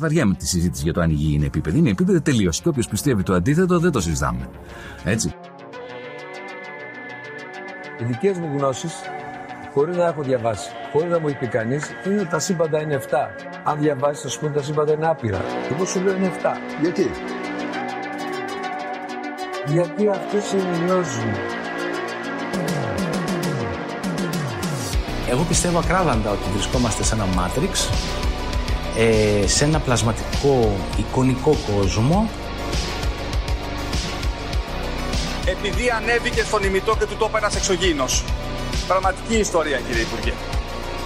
βαριέμαι τη συζήτηση για το αν η γη είναι επίπεδη. Είναι επίπεδη τελείως. Και όποιος πιστεύει το αντίθετο δεν το συζητάμε. Έτσι. Οι δικές μου γνώσεις, χωρίς να έχω διαβάσει, χωρίς να μου έχει πει κανείς, είναι ότι τα σύμπαντα είναι 7. Αν διαβάσεις, θα σου πούνε τα σύμπαντα είναι άπειρα. Εγώ σου λέω είναι 7. Γιατί; Γιατί αυτέ συνειριώζουν. Εγώ πιστεύω ακράδαντα ότι βρισκόμαστε σε ένα Matrix, ε, σε ένα πλασματικό εικονικό κόσμο. Επειδή ανέβηκε στον ημιτό και του το ένας εξωγήινος. Πραγματική ιστορία κύριε Υπουργέ.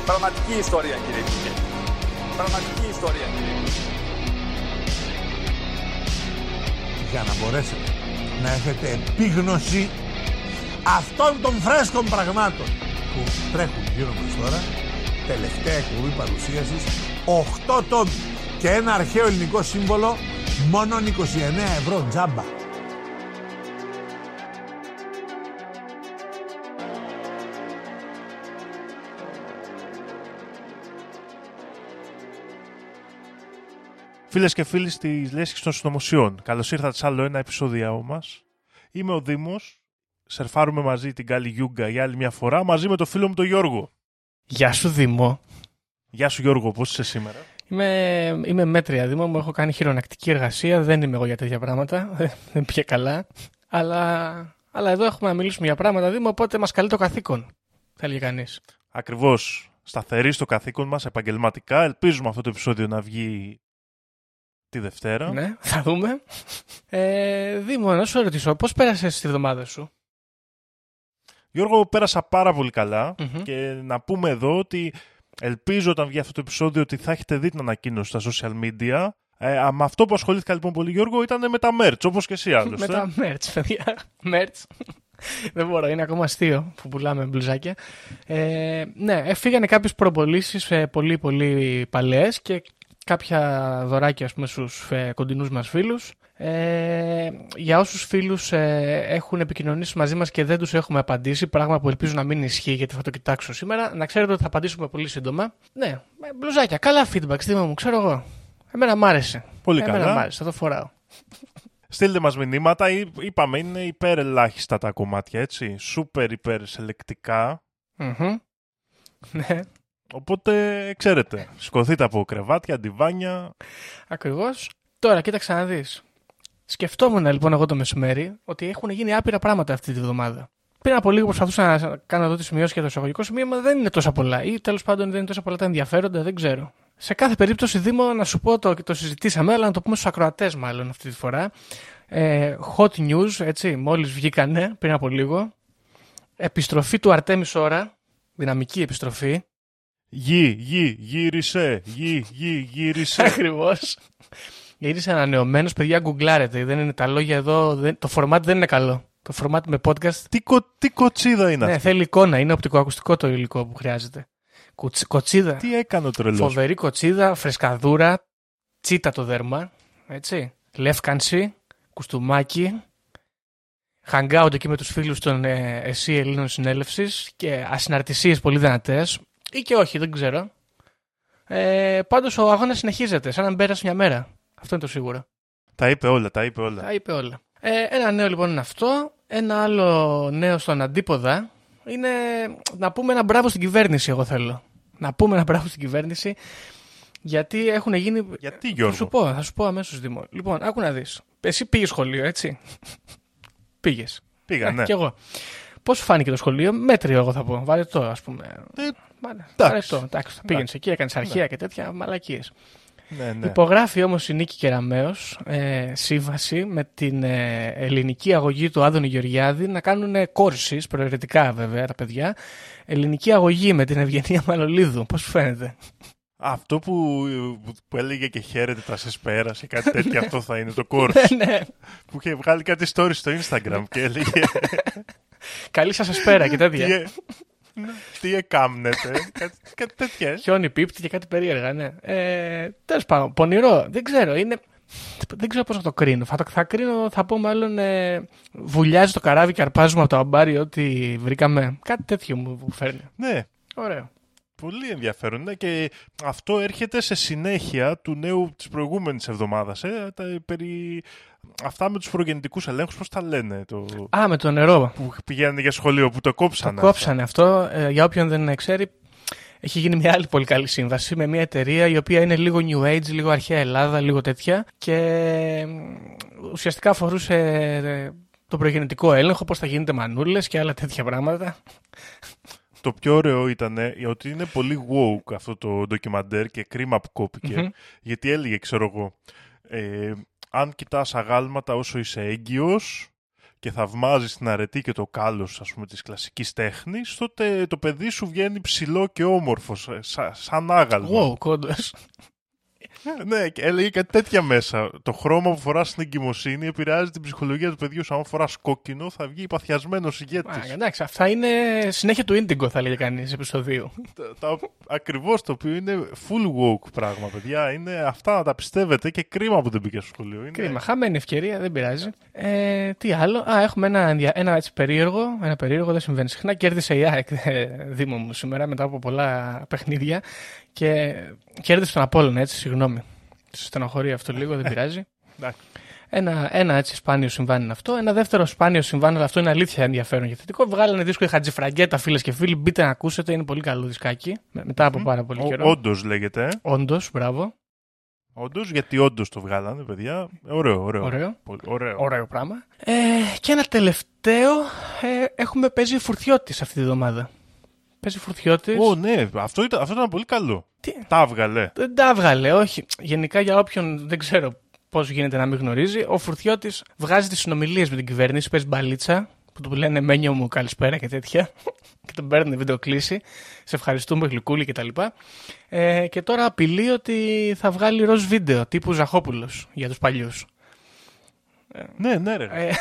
Πραγματική ιστορία κύριε Υπουργέ. Πραγματική ιστορία κύριε Υπουργέ. για να μπορέσετε να έχετε επίγνωση αυτών των φρέσκων πραγμάτων που τρέχουν γύρω μας τώρα τελευταία εκπομπή παρουσίασης 8 τόμοι και ένα αρχαίο ελληνικό σύμβολο μόνο 29 ευρώ τζάμπα Φίλες και φίλοι τη Λέσχη των Συνωμοσιών, καλώς ήρθατε σε άλλο ένα επεισόδιο μας. Είμαι ο Δήμος. Σερφάρουμε μαζί την Κάλλη Γιούγκα για άλλη μια φορά μαζί με το φίλο μου τον Γιώργο. Γεια σου Δήμο. Γεια σου Γιώργο, πώς είσαι σήμερα; Είμαι, είμαι μέτρια Δήμο, μου έχω κάνει χειρονακτική εργασία, δεν είμαι εγώ για τέτοια πράγματα, δεν πήγε καλά. Αλλά, αλλά εδώ έχουμε να μιλήσουμε για πράγματα Δήμο, οπότε μας καλεί το καθήκον, θα έλεγε κανείς. Ακριβώς. Σταθερή στο καθήκον μας επαγγελματικά. Ελπίζουμε αυτό το επεισόδιο να βγει τη Δευτέρα. Ναι, θα δούμε. Ε, Δήμο, να σου ρωτήσω, πώς πέρασες τη βδομάδα σου; Γιώργο, πέρασα πάρα πολύ καλά Μμμ. και να πούμε εδώ ότι ελπίζω όταν βγει αυτό το επεισόδιο ότι θα έχετε δει την ανακοίνωση στα social media. Ε, α, με αυτό που ασχολήθηκα λοιπόν πολύ Γιώργο ήταν με τα merch, όπως και εσύ άλλωστε. Με τα merch, παιδιά. merch. Δεν μπορώ, είναι ακόμα αστείο που πουλάμε μπλουζάκια. Ε, ναι, έφυγανε κάποιες προπολίσεις ε, πολύ πολύ παλαιές και κάποια δωράκια ας πούμε, στους ε, κοντινούς μας φίλους. Ε, για όσους φίλους ε, έχουν επικοινωνήσει μαζί μας και δεν τους έχουμε απαντήσει, πράγμα που ελπίζω να μην ισχύει γιατί θα το κοιτάξω σήμερα, να ξέρετε ότι θα απαντήσουμε πολύ σύντομα. Ναι, ε, μπλουζάκια, καλά feedback, Στίβο μου, ξέρω εγώ. Εμένα μ' άρεσε. Πολύ Εμένα καλά. μ' άρεσε, θα το φοράω. Στείλτε μας μηνύματα, Εί- είπαμε είναι υπέρ ελάχιστα τα κομμάτια έτσι, σούπερ υπέρ σελεκτικά. Μμμ. Ναι, Οπότε ξέρετε, σηκωθείτε από κρεβάτια, ντιβάνια. Ακριβώς. Τώρα, κοίταξε να δεις. Σκεφτόμουν λοιπόν εγώ το μεσημέρι ότι έχουν γίνει άπειρα πράγματα αυτή τη βδομάδα. Πριν από λίγο προσπαθούσα να κάνω εδώ τη σημειώσεις για το εισαγωγικό σημείωμα, δεν είναι τόσα πολλά. Ή τέλος πάντων δεν είναι τόσα πολλά τα ενδιαφέροντα, δεν ξέρω. Σε κάθε περίπτωση, Δήμο, να σου πω το, το συζητήσαμε, αλλά να το πούμε στους ακροατές μάλλον αυτή τη φορά. Ε, hot news, έτσι, μόλις βγήκανε πριν από λίγο. Επιστροφή του Αρτέμις Ώρα. Δυναμική επιστροφή. Γη, γη, γύρισε, γη, γη, γύρισε. Ακριβώς. Γύρισε ανανεωμένος, παιδιά, γκουγκλάρετε. Δεν είναι τα λόγια εδώ. Δεν, το format δεν είναι καλό. Το format με podcast. τι, κο, τι κοτσίδα είναι Ναι, αυτή; θέλει εικόνα. Είναι οπτικοακουστικό το υλικό που χρειάζεται. Κουτσ- κοτσίδα. Τι έκανε ο τρελός; Φοβερή κοτσίδα, φρεσκαδούρα, τσίτα το δέρμα. Έτσι. Λεύκανση, κουστούμάκι. Hangout εκεί με τους φίλους των ε, ΕΣΥ Ελλήνων Συνέλευσης και ασυναρτησίες πολύ δυνατές. Ή και όχι, δεν ξέρω. Ε, πάντως ο αγώνας συνεχίζεται, σαν να πέρασε μια μέρα. Αυτό είναι το σίγουρο. Τα είπε όλα, τα είπε όλα. Τα είπε όλα. Ε, ένα νέο λοιπόν είναι αυτό. Ένα άλλο νέο στον αντίποδα είναι να πούμε ένα μπράβο στην κυβέρνηση, εγώ θέλω. Να πούμε ένα μπράβο στην κυβέρνηση, γιατί έχουν γίνει. Γιατί Θα Γιώργο. σου πω, θα σου πω αμέσως Δημό. Λοιπόν, άκου να δεις. Εσύ πήγες σχολείο, έτσι; πήγες. Πήγα, ναι. Κι εγώ. Πώς σου φάνηκε το σχολείο, μέτριο, εγώ θα πω. Βάλε το, ας πούμε. Ε, Βάλε εντάξει. το. Εντάξει, πήγαινες εκεί, έκανες αρχαία και τέτοια μαλακίες. ναι, ναι. Υπογράφει όμως η Νίκη Κεραμέως ε, σύμβαση με την ε, ελληνική αγωγή του Άδωνη Γεωργιάδη να κάνουν κόρσεις, προαιρετικά βέβαια τα παιδιά, ελληνική αγωγή με την Ευγενία Μανολίδου. Πώς σου φαίνεται; Αυτό που, που έλεγε και χαίρετε τα σε πέρασε, κάτι τέτοιο αυτό θα είναι το course. ναι, που είχε βγάλει κάτι story στο Instagram και έλεγε καλή σας εσπέρα και τι, τέτοια. Ε- ναι, τι εκάμνετε, κάτι, κάτι τέτοια. Χιόνι πίπτη και κάτι περίεργα, ναι. Ε, Τέλος πάντων, πονηρό. Δεν ξέρω, είναι. Δεν ξέρω πώς να το κρίνω. Θα, το, θα κρίνω, θα πω μάλλον. Ε, βουλιάζει το καράβι και αρπάζουμε από το αμπάρι ό,τι βρήκαμε. Κάτι τέτοιο μου φέρνει. Ναι, Ωραίο. Πολύ ενδιαφέρον. Ναι, και αυτό έρχεται σε συνέχεια του νέου της προηγούμενης εβδομάδας. Ε, τα, περί... Αυτά με τους προγεννητικούς ελέγχους, πώς τα λένε. Το... Α, με το νερό. Που πηγαίνουν για σχολείο, που το κόψανε. Το κόψανε αυτό. Ε, για όποιον δεν ξέρει, έχει γίνει μια άλλη πολύ καλή σύμβαση με μια εταιρεία η οποία είναι λίγο New Age, λίγο αρχαία Ελλάδα, λίγο τέτοια και ουσιαστικά αφορούσε ε, το προγεννητικό έλεγχο, πώς θα γίνεται μανούλες και άλλα τέτοια πράγματα. Το πιο ωραίο ήταν ότι είναι πολύ woke αυτό το ντοκιμαντέρ και κρίμα που κοπηκε γιατί έλεγε, ξέρω εγώ, ε, αν κοιτάς αγάλματα όσο είσαι έγκυος, και θαυμάζεις την αρετή και το κάλος ας πούμε της κλασικής τέχνης, τότε το παιδί σου βγαίνει ψηλό και όμορφο, σαν άγαλμα. Wow, κόντος. ναι, και έλεγε κάτι τέτοια μέσα. Το χρώμα που φοράς στην εγκυμοσύνη επηρεάζει την ψυχολογία του παιδιού Αν φοράς κόκκινο, θα βγει παθιασμένος ηγέτης. Εντάξει, αυτά είναι συνέχεια του Ίντιγκο, θα λέγει κανείς επεισοδίου. Ακριβώς το οποίο είναι full woke πράγμα, παιδιά. Είναι αυτά να τα πιστεύετε και κρίμα που δεν μπήκε στο σχολείο. Είναι... Κρίμα. Χαμένη ευκαιρία, δεν πειράζει. Ε, τι άλλο; Α, έχουμε ένα, ένα έτσι περίεργο. Ένα περίεργο δεν συμβαίνει συχνά. Κέρδισε η ΑΕΚ ε, Δήμο μου σήμερα μετά από πολλά παιχνίδια και κέρδισε τον Απόλλωνα, έτσι, συγγνώμη. Σε στενοχωρεί αυτό λίγο, δεν πειράζει. Ένα, ένα έτσι σπάνιο συμβάν είναι αυτό. Ένα δεύτερο σπάνιο συμβάν, αλλά αυτό είναι αλήθεια ενδιαφέρον και θετικό. Βγάλανε δίσκο η Χατζηφραγκέτα, φίλες και φίλοι. Μπείτε να ακούσετε, είναι πολύ καλό δισκάκι. Μετά από πάρα πολύ καιρό. Όντως λέγεται. Όντως, μπράβο. Όντως, γιατί όντως το βγάλανε, παιδιά. Ωραίο, ωραίο. Ωραίο, Πολύ, ωραίο. ωραίο πράγμα. Ε, και ένα τελευταίο. Ε, έχουμε παίζει φουρτιώτης αυτή τη βδομάδα. Παίζει φουρτιώτη. Ω, ναι, αυτό ήταν, αυτό ήταν πολύ καλό. Τι; Τα έβγαλε. Δεν τα έβγαλε, όχι. Γενικά για όποιον δεν ξέρω πώς γίνεται να μην γνωρίζει, ο Φουρτιώτης βγάζει τις συνομιλίες με την κυβέρνηση, παίζει μπαλίτσα, που του λένε Μένιο μου, καλησπέρα και τέτοια. και τον παίρνει βίντεο κλίση. Σε ευχαριστούμε, γλυκούλη κτλ. Ε, και τώρα απειλεί ότι θα βγάλει ροζ βίντεο τύπου Ζαχόπουλος για τους παλιούς. Ναι, ναι, ρε. Ε,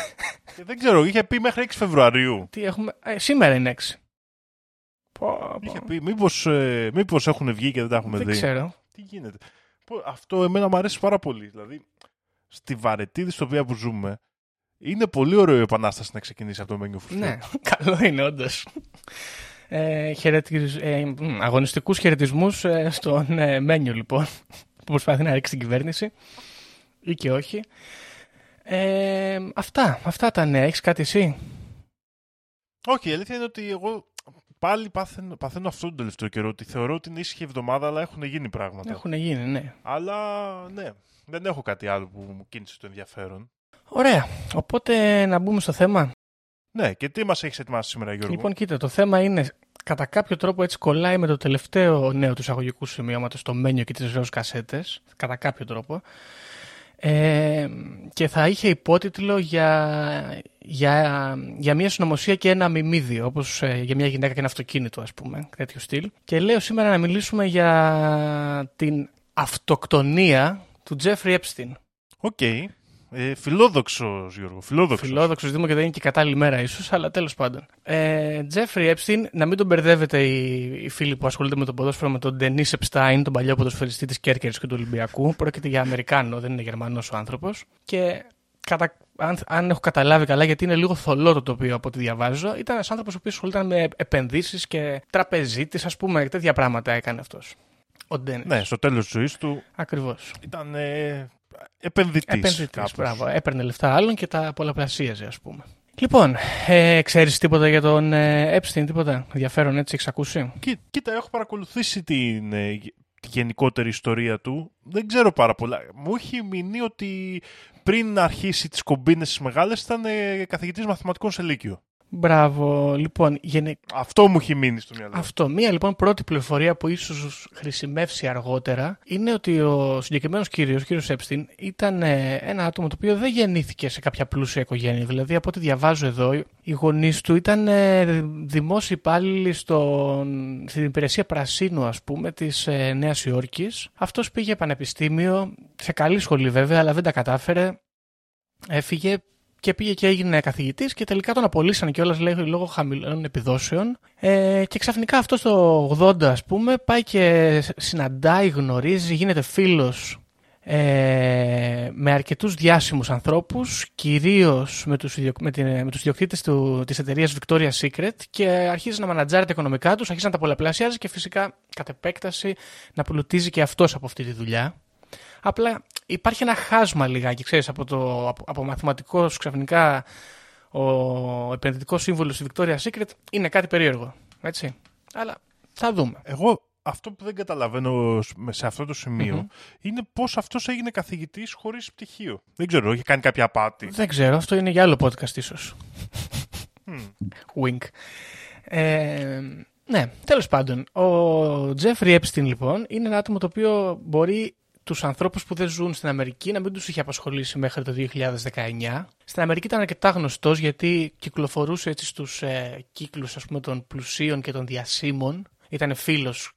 δεν ξέρω, είχε πει μέχρι 6 Φεβρουαρίου. Τι έχουμε. Ε, σήμερα είναι 6. Είχε πει, μήπως, ε, μήπως έχουν βγει και δεν τα έχουμε δεν δει. Δεν ξέρω. Τι γίνεται; Αυτό εμένα μου αρέσει πάρα πολύ. Δηλαδή, στη βαρετή δυστοπία που ζούμε, είναι πολύ ωραίο η επανάσταση να ξεκινήσει από το Μένιο Φουρτιώτη. Ναι, καλό είναι όντως. Ε, χαιρετισ... ε, αγωνιστικούς χαιρετισμούς ε, στον ε, Μένιο λοιπόν που προσπαθεί να ρίξει την κυβέρνηση ή και όχι. Ε, αυτά, αυτά τα νέα. Έχεις κάτι εσύ; Όχι, η αλήθεια είναι ότι εγώ πάλι παθαίνω, παθαίνω αυτό τον τελευταίο καιρό. Ότι θεωρώ ότι είναι ήσυχη εβδομάδα, αλλά έχουν γίνει πράγματα. Έχουν γίνει, ναι. Αλλά ναι, δεν έχω κάτι άλλο που μου κίνησε το ενδιαφέρον. Ωραία. Οπότε να μπούμε στο θέμα. Ναι, και τι μας έχεις ετοιμάσει σήμερα, Γιώργο; Λοιπόν, κοίτα, το θέμα είναι κατά κάποιο τρόπο έτσι κολλάει με το τελευταίο νέο του εισαγωγικού σημείωματος, το μένιο και τις ροζ κασέτες. Κατά κάποιο τρόπο. Ε, και θα είχε υπότιτλο για, για, για μια συνωμοσία και ένα μιμίδιο, όπως ε, για μια γυναίκα και ένα αυτοκίνητο, ας πούμε, τέτοιο στυλ. Και λέω σήμερα να μιλήσουμε για την αυτοκτονία του Τζέφρι Epstein. OK. Okay. Ε, Φιλόδοξος, Γιώργο. Φιλόδοξος. Φιλόδοξος Δήμο και δεν είναι και κατάλληλη μέρα, ίσως, αλλά τέλος πάντων. Ε, Τζέφρι Epstein, να μην τον μπερδεύετε οι, οι φίλοι που ασχολούνται με το ποδόσφαιρο με τον Ντενί Επστάιν, τον παλιό ποδοσφαιριστή της Κέρκυρας και του Ολυμπιακού. Πρόκειται για Αμερικάνο, δεν είναι Γερμανός ο άνθρωπος. Και κατα... αν, αν έχω καταλάβει καλά, γιατί είναι λίγο θολό το τοπίο από ό,τι διαβάζω, ήταν ένας άνθρωπος που ασχολούνταν με επενδύσεις και τραπεζίτης, ας πούμε, τέτοια πράγματα έκανε αυτός. Ο Ντένις. Ναι, στο τέλος της ζωής του. Ακριβώς. Ήταν ε, επενδυτής. Επενδυτής, μπράβο. Έπαιρνε λεφτά άλλων και τα πολλαπλασίαζε, ας πούμε. Λοιπόν, ε, ξέρεις τίποτα για τον ε, Epstein, τίποτα; Ενδιαφέρον έτσι, έχεις ακούσει; κοίτα, έχω παρακολουθήσει την, ε, τη γενικότερη ιστορία του. Δεν ξέρω πάρα πολλά. Μου έχει μείνει ότι πριν αρχίσει τις κομπίνες τις μεγάλες ήταν ε, καθηγητής μαθηματικών σε Λύκειο. Μπράβο. Λοιπόν, γενε... Αυτό μου έχει μείνει στο μυαλό. Αυτό. Μία λοιπόν πρώτη πληροφορία που ίσως χρησιμεύσει αργότερα είναι ότι ο συγκεκριμένος κύριος, ο κύριος Epstein, ήταν ε, ένα άτομο το οποίο δεν γεννήθηκε σε κάποια πλούσια οικογένεια. Δηλαδή, από ό,τι διαβάζω εδώ, οι γονείς του ήταν ε, δημόσιοι υπάλληλοι στον... στην υπηρεσία πρασίνου, ας πούμε, της ε, Νέας Υόρκης. Αυτός πήγε πανεπιστήμιο, σε καλή σχολή βέβαια, αλλά δεν τα κατάφερε. Έφυγε, και πήγε και έγινε καθηγητής και τελικά τον απολύσαν κιόλας λόγω χαμηλών επιδόσεων. Ε, και ξαφνικά αυτό το 80, ας πούμε, πάει και συναντάει, γνωρίζει, γίνεται φίλος ε, με αρκετούς διάσημους ανθρώπους, κυρίως με τους, με, την, με τους ιδιοκτήτες του, της εταιρείας Victoria's Secret και αρχίζει να μανατζάρει τα οικονομικά τους, αρχίζει να τα πολλαπλασιάζει και φυσικά κατ' επέκταση να πλουτίζει και αυτός από αυτή τη δουλειά. Απλά υπάρχει ένα χάσμα λιγάκι, ξέρεις, από, το, από, από μαθηματικός ξαφνικά ο επενδυτικός σύμβολος της Victoria's Secret είναι κάτι περίεργο, έτσι. Αλλά θα δούμε. Εγώ αυτό που δεν καταλαβαίνω σε αυτό το σημειο είναι πώς αυτός έγινε καθηγητής χωρίς πτυχίο. Δεν ξέρω, έχει κάνει κάποια απάτη. Δεν ξέρω, αυτό είναι για άλλο podcast ίσως. Wink. Ε, ναι, τέλος πάντων. Ο Τζέφρι Epstein λοιπόν είναι ένα άτομο το οποίο μπορεί τους ανθρώπους που δεν ζουν στην Αμερική να μην τους είχε απασχολήσει μέχρι το 2019. Στην Αμερική ήταν αρκετά γνωστός γιατί κυκλοφορούσε έτσι στους ε, κύκλους ας πούμε, των πλουσίων και των διασύμων. Ήταν φίλος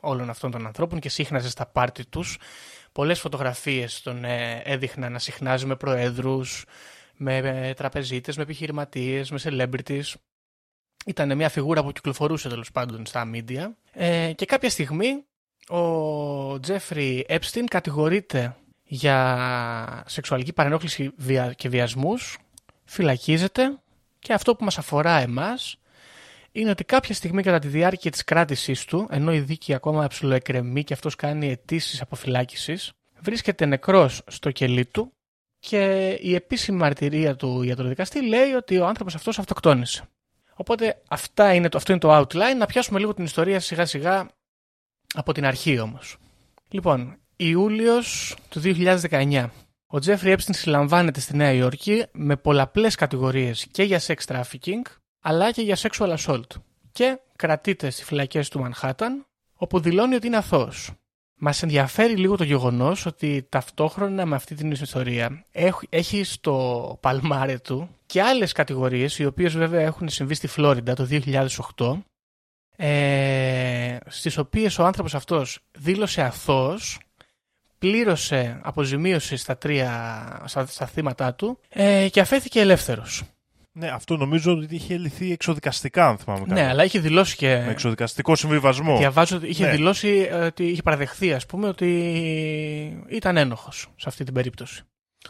όλων αυτών των ανθρώπων και σύχναζε στα πάρτι τους. Πολλές φωτογραφίες τον ε, έδειχναν να συχνάζει με προέδρους, με ε, τραπεζίτες, με επιχειρηματίες, με celebrities. Ήταν μια φιγούρα που κυκλοφορούσε τέλος πάντων στα media. Ε, και κάποια στιγμή ο Τζέφρι Epstein κατηγορείται για σεξουαλική παρενόχληση και βιασμούς, φυλακίζεται και αυτό που μας αφορά εμάς είναι ότι κάποια στιγμή κατά τη διάρκεια της κράτησής του, ενώ η δίκη ακόμα ψηλοεκρεμεί και αυτός κάνει αιτήσεις αποφυλάκησης, βρίσκεται νεκρός στο κελί του και η επίσημη μαρτυρία του ιατροδικαστή λέει ότι ο άνθρωπος αυτός αυτοκτόνησε. Οπότε αυτά είναι το, αυτό είναι το outline. Να πιάσουμε λίγο την ιστορία σιγά σιγά από την αρχή όμως. Λοιπόν, Ιούλιος του 2019. Ο Τζέφρι Epstein συλλαμβάνεται στη Νέα Υόρκη με πολλαπλές κατηγορίες και για sex trafficking αλλά και για sexual assault και κρατείται στις φυλακές του Μανχάταν όπου δηλώνει ότι είναι αθώος. Μας ενδιαφέρει λίγο το γεγονός ότι ταυτόχρονα με αυτή την ιστορία έχει στο παλμάρε του και άλλες κατηγορίες οι οποίες βέβαια έχουν συμβεί στη Φλόριντα το 2008 ε, στις οποίες ο άνθρωπος αυτός δήλωσε αθώος πλήρωσε αποζημίωση στα τρία στα, στα θύματα του ε, και αφέθηκε ελεύθερος. Ναι, αυτό νομίζω ότι είχε λυθεί εξοδικαστικά, αν θυμάμαι καλά. Ναι, αλλά είχε δηλώσει και. Με εξοδικαστικό συμβιβασμό. Διαβάζω ότι είχε Ναι. δηλώσει ε, ότι είχε παραδεχθεί, ας πούμε, ότι ήταν ένοχος σε αυτή την περίπτωση.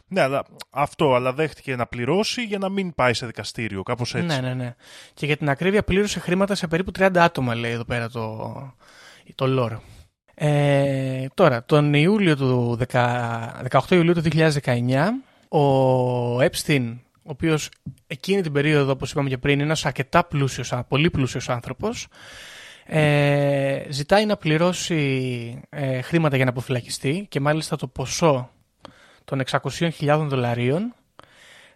Ναι, αλλά αυτό, αλλά δέχτηκε να πληρώσει για να μην πάει σε δικαστήριο, κάπως έτσι. Ναι, ναι, ναι. Και για την ακρίβεια πλήρωσε χρήματα σε περίπου 30 άτομα, λέει εδώ πέρα το, το lore. Ε, τώρα, τον Ιούλιο του 10 18 Ιουλίου του 2019, ο Epstein, ο οποίος εκείνη την περίοδο, όπως είπαμε και πριν, είναι ένας αρκετά πλούσιος, πολύ πλούσιος άνθρωπος, ε, ζητάει να πληρώσει ε, χρήματα για να αποφυλακιστεί και μάλιστα το ποσό των 600.000 δολαρίων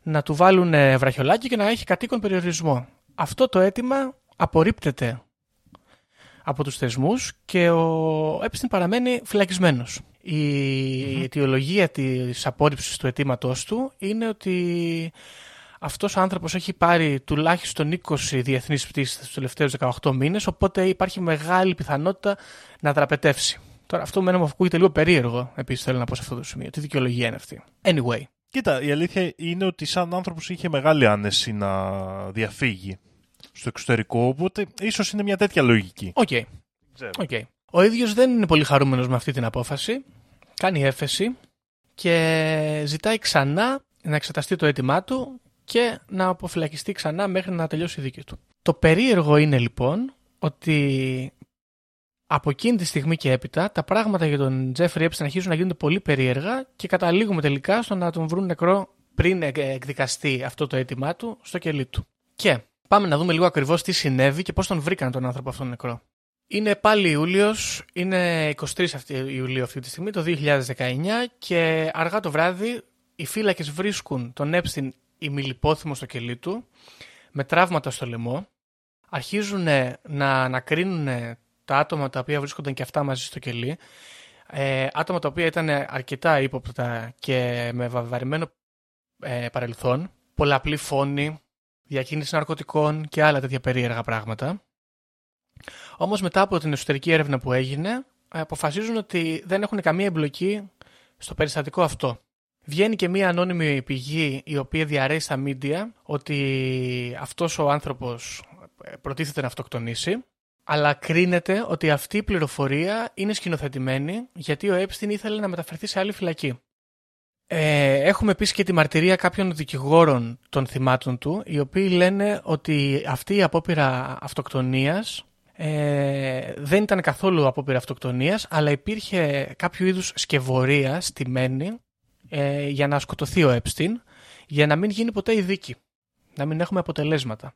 να του βάλουν ε, βραχιολάκι και να έχει κατοίκον περιορισμό. Αυτό το αίτημα απορρίπτεται από τους θεσμούς και ο Epstein παραμένει φυλακισμένος. Η αιτιολογία της απόρριψης του αιτήματός του είναι ότι αυτός ο άνθρωπος έχει πάρει τουλάχιστον 20 διεθνείς πτήσεις τους τελευταίους 18 μήνες, οπότε υπάρχει μεγάλη πιθανότητα να δραπετεύσει. Τώρα αυτό μένα μου ακούγεται λίγο περίεργο, επίσης θέλω να πω σε αυτό το σημείο. Τι δικαιολογία είναι αυτή; Anyway, Κοίτα, η αλήθεια είναι ότι σαν άνθρωπος είχε μεγάλη άνεση να διαφύγει στο εξωτερικό, οπότε ίσως είναι μια τέτοια λογική. οκ. Ξέρω. Οκ. Ο ίδιος δεν είναι πολύ χαρούμενος με αυτή την απόφαση. Κάνει έφεση και ζητάει ξανά να εξεταστεί το αίτημά του και να αποφυλακιστεί ξανά μέχρι να τελειώσει η δίκη του. Το περίεργο είναι λοιπόν ότι από εκείνη τη στιγμή και έπειτα τα πράγματα για τον Τζέφρι Epstein αρχίζουν να γίνονται πολύ περίεργα και καταλήγουμε τελικά στο να τον βρουν νεκρό πριν εκ- εκδικαστεί αυτό το αίτημά του στο κελί του. Και πάμε να δούμε λίγο ακριβώς τι συνέβη και πώς τον βρήκαν τον άνθρωπο αυτόν νεκρό. Είναι πάλι Ιούλιος, είναι 23 αυτή- Ιουλίου αυτή τη στιγμή, το 2019 και αργά το βράδυ οι φύλακες βρίσκουν τον Epstein ημιλιπόθυμο στο κελί του με τραύματα στο λαιμό. Αρχίζουν να ανακρίνουν τα άτομα τα οποία βρίσκονταν και αυτά μαζί στο κελί. Ε, άτομα τα οποία ήταν αρκετά ύποπτα και με βαβαρημένο ε, παρελθόν. Πολλαπλή φόνη, διακίνηση ναρκωτικών και άλλα τέτοια περίεργα πράγματα. Όμως μετά από την εσωτερική έρευνα που έγινε, ε, αποφασίζουν ότι δεν έχουν καμία εμπλοκή στο περιστατικό αυτό. Βγαίνει και μία ανώνυμη πηγή η οποία διαρρέει στα μίντια ότι αυτός ο άνθρωπος ε, προτίθεται να αυτοκτονήσει Αλλά κρίνεται ότι αυτή η πληροφορία είναι σκηνοθετημένη γιατί ο Epstein ήθελε να μεταφερθεί σε άλλη φυλακή. Ε, έχουμε επίσης και τη μαρτυρία κάποιων δικηγόρων των θυμάτων του, οι οποίοι λένε ότι αυτή η απόπειρα αυτοκτονίας ε, δεν ήταν καθόλου απόπειρα αυτοκτονίας, αλλά υπήρχε κάποιο είδους σκευωρία στημένη ε, για να σκοτωθεί ο Epstein, για να μην γίνει ποτέ η δίκη. Να μην έχουμε αποτελέσματα.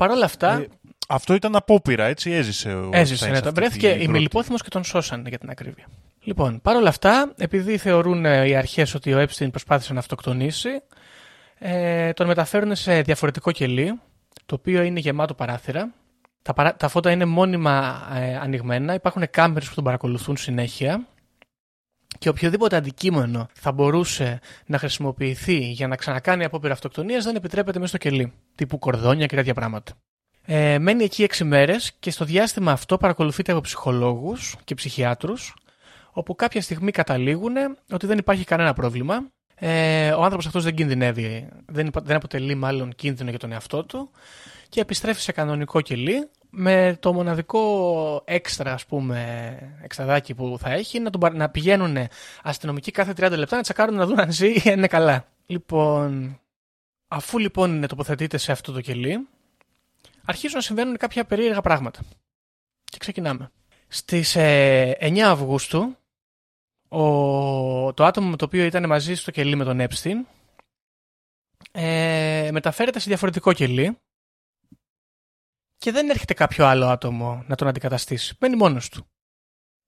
Παρ' όλα αυτά. Ε, αυτό ήταν απόπειρα, έτσι έζησε ο Έζησε, Stein ναι. σε Τον αυτή βρέθηκε τη η πρώτη. και τον σώσαν για την ακρίβεια. Λοιπόν, παρ' όλα αυτά, επειδή θεωρούν ε, οι αρχές ότι ο Epstein προσπάθησε να αυτοκτονήσει, ε, τον μεταφέρουν σε διαφορετικό κελί, το οποίο είναι γεμάτο παράθυρα. Τα, παρά... τα φώτα είναι μόνιμα ε, ανοιγμένα, υπάρχουν κάμερες που τον παρακολουθούν συνέχεια και οποιοδήποτε αντικείμενο θα μπορούσε να χρησιμοποιηθεί για να ξανακάνει απόπειρα αυτοκτονίας δεν επιτρέπεται μέσα στο κελί, τύπου κορδόνια και τέτοια πράγματα. Ε, μένει εκεί έξι μέρες και στο διάστημα αυτό παρακολουθείται από ψυχολόγους και ψυχιάτρους, όπου κάποια στιγμή καταλήγουν ότι δεν υπάρχει κανένα πρόβλημα. Ε, ο άνθρωπος αυτός δεν κινδυνεύει, δεν, υπο- δεν αποτελεί μάλλον κίνδυνο για τον εαυτό του και επιστρέφει σε κανονικό κελί με το μοναδικό έξτρα, ας πούμε, εξταδάκι που θα έχει να, τον, παρα- να πηγαίνουν αστυνομικοί κάθε 30 λεπτά να τσακάρουν να δουν αν ζει ή αν είναι καλά. Λοιπόν, αφού λοιπόν τοποθετείται σε αυτό το κελί, αρχίζουν να συμβαίνουν κάποια περίεργα πράγματα. Και ξεκινάμε. Στις ε, 9 Αυγούστου, ο, το άτομο με το οποίο ήταν μαζί στο κελί με τον Epstein ε, μεταφέρεται σε διαφορετικό κελί και δεν έρχεται κάποιο άλλο άτομο να τον αντικαταστήσει. Μένει μόνος του.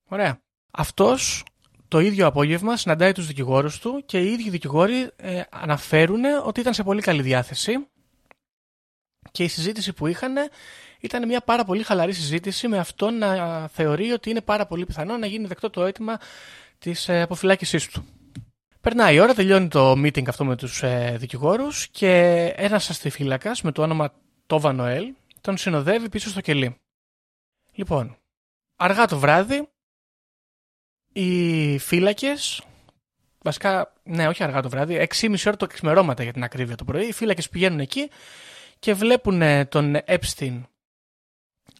Ωραία. Αυτός το ίδιο απόγευμα συναντάει τους δικηγόρους του και οι ίδιοι δικηγόροι ε, αναφέρουν ότι ήταν σε πολύ καλή διάθεση και η συζήτηση που είχαν ήταν μια πάρα πολύ χαλαρή συζήτηση με αυτό να θεωρεί ότι είναι πάρα πολύ πιθανό να γίνει δεκτό το αίτημα της ε, αποφυλάκησής του. Περνάει η ώρα, τελειώνει το meeting αυτό με τους ε, δικηγόρους και ένας αστιφύλακας με το όνομα Τόβα Νοέλ τον συνοδεύει πίσω στο κελί. Λοιπόν, αργά το βράδυ οι φύλακες Βασικά, ναι, όχι αργά το βράδυ, 6,5 ώρα το ξημερώματα για την ακρίβεια το πρωί. Οι φύλακες πηγαίνουν εκεί και βλέπουν ε, τον Epstein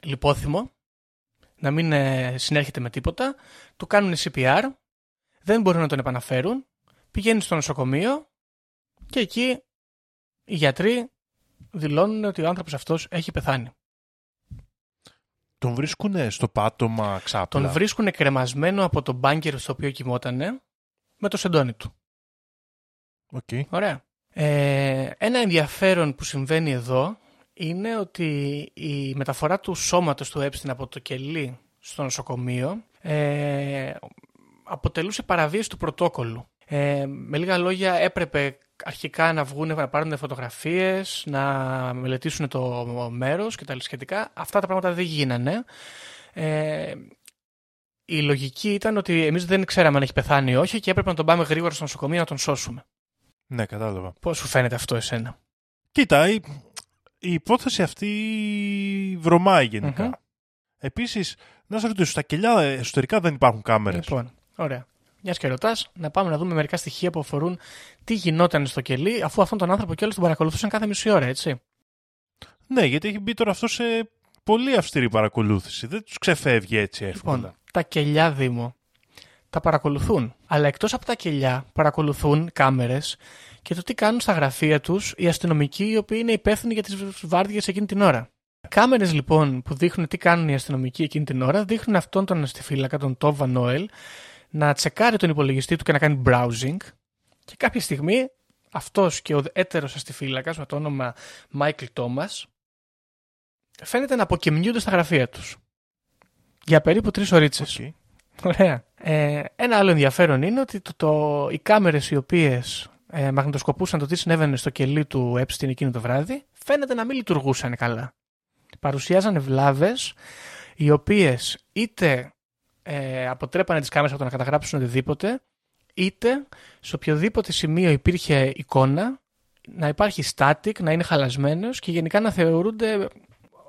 λιπόθυμο να μην ε, συνέρχεται με τίποτα. Του κάνουν CPR, δεν μπορούν να τον επαναφέρουν. Πηγαίνει στο νοσοκομείο και εκεί οι γιατροί δηλώνουν ότι ο άνθρωπος αυτός έχει πεθάνει. Τον βρίσκουν στο πάτωμα ξάπλα; Τον βρίσκουν κρεμασμένο από το bunker στο οποίο κοιμότανε με το σεντόνι του. Οκ. Ωραία. Ε, ένα ενδιαφέρον που συμβαίνει εδώ είναι ότι η μεταφορά του σώματος του Epstein από το κελί στο νοσοκομείο ε, αποτελούσε παραβίαση του πρωτόκολλου. Ε, με λίγα λόγια έπρεπε αρχικά να βγουν να πάρουν φωτογραφίες, να μελετήσουν το μέρος και τα σχετικά. Αυτά τα πράγματα δεν γίνανε. Ε, η λογική ήταν ότι εμείς δεν ξέραμε αν έχει πεθάνει ή όχι και έπρεπε να τον πάμε γρήγορα στο νοσοκομείο να τον σώσουμε. Ναι, κατάλαβα. Πώς σου φαίνεται αυτό εσένα; Κοίτα, η, η υπόθεση αυτή βρωμάει γενικά. Μμμ. Επίσης, να σε ρωτήσω, στα κελιά εσωτερικά δεν υπάρχουν κάμερες; Λοιπόν, ωραία. Μιας και ρωτάς, να πάμε να δούμε μερικά στοιχεία που αφορούν τι γινόταν στο κελί, αφού αυτόν τον άνθρωπο κιόλας τον παρακολουθούσαν κάθε μισή ώρα, έτσι. Ναι, γιατί έχει μπει τώρα αυτό σε πολύ αυστηρή παρακολούθηση. Δεν τους ξεφεύγει έτσι εύκολα. Λοιπόν, τα κελιά Δήμο τα παρακολουθούν. Αλλά εκτός από τα κελιά, παρακολουθούν κάμερες και το τι κάνουν στα γραφεία τους οι αστυνομικοί οι οποίοι είναι υπεύθυνοι για τις βάρδιες εκείνη την ώρα. Κάμερες λοιπόν που δείχνουν τι κάνουν οι αστυνομικοί εκείνη την ώρα δείχνουν αυτόν τον αστιφύλακα, τον Τόβα Νόελ, να τσεκάρει τον υπολογιστή του και να κάνει browsing. Και κάποια στιγμή αυτός και ο έτερος αστιφύλακας με το όνομα Michael Thomas φαίνεται να αποκοιμιούνται στα γραφεία τους. Για περίπου τρεις ωρίτσες. Οκ. Ωραία. Ε, ένα άλλο ενδιαφέρον είναι ότι το, το, οι κάμερες οι οποίες ε, μαγνητοσκοπούσαν το τι συνέβαινε στο κελί του Epstein εκείνο το βράδυ φαίνεται να μην λειτουργούσαν καλά. Παρουσιάζανε βλάβες οι οποίες είτε ε, αποτρέπανε τις κάμερες από το να καταγράψουν οτιδήποτε είτε σε οποιοδήποτε σημείο υπήρχε εικόνα να υπάρχει static, να είναι χαλασμένος και γενικά να θεωρούνται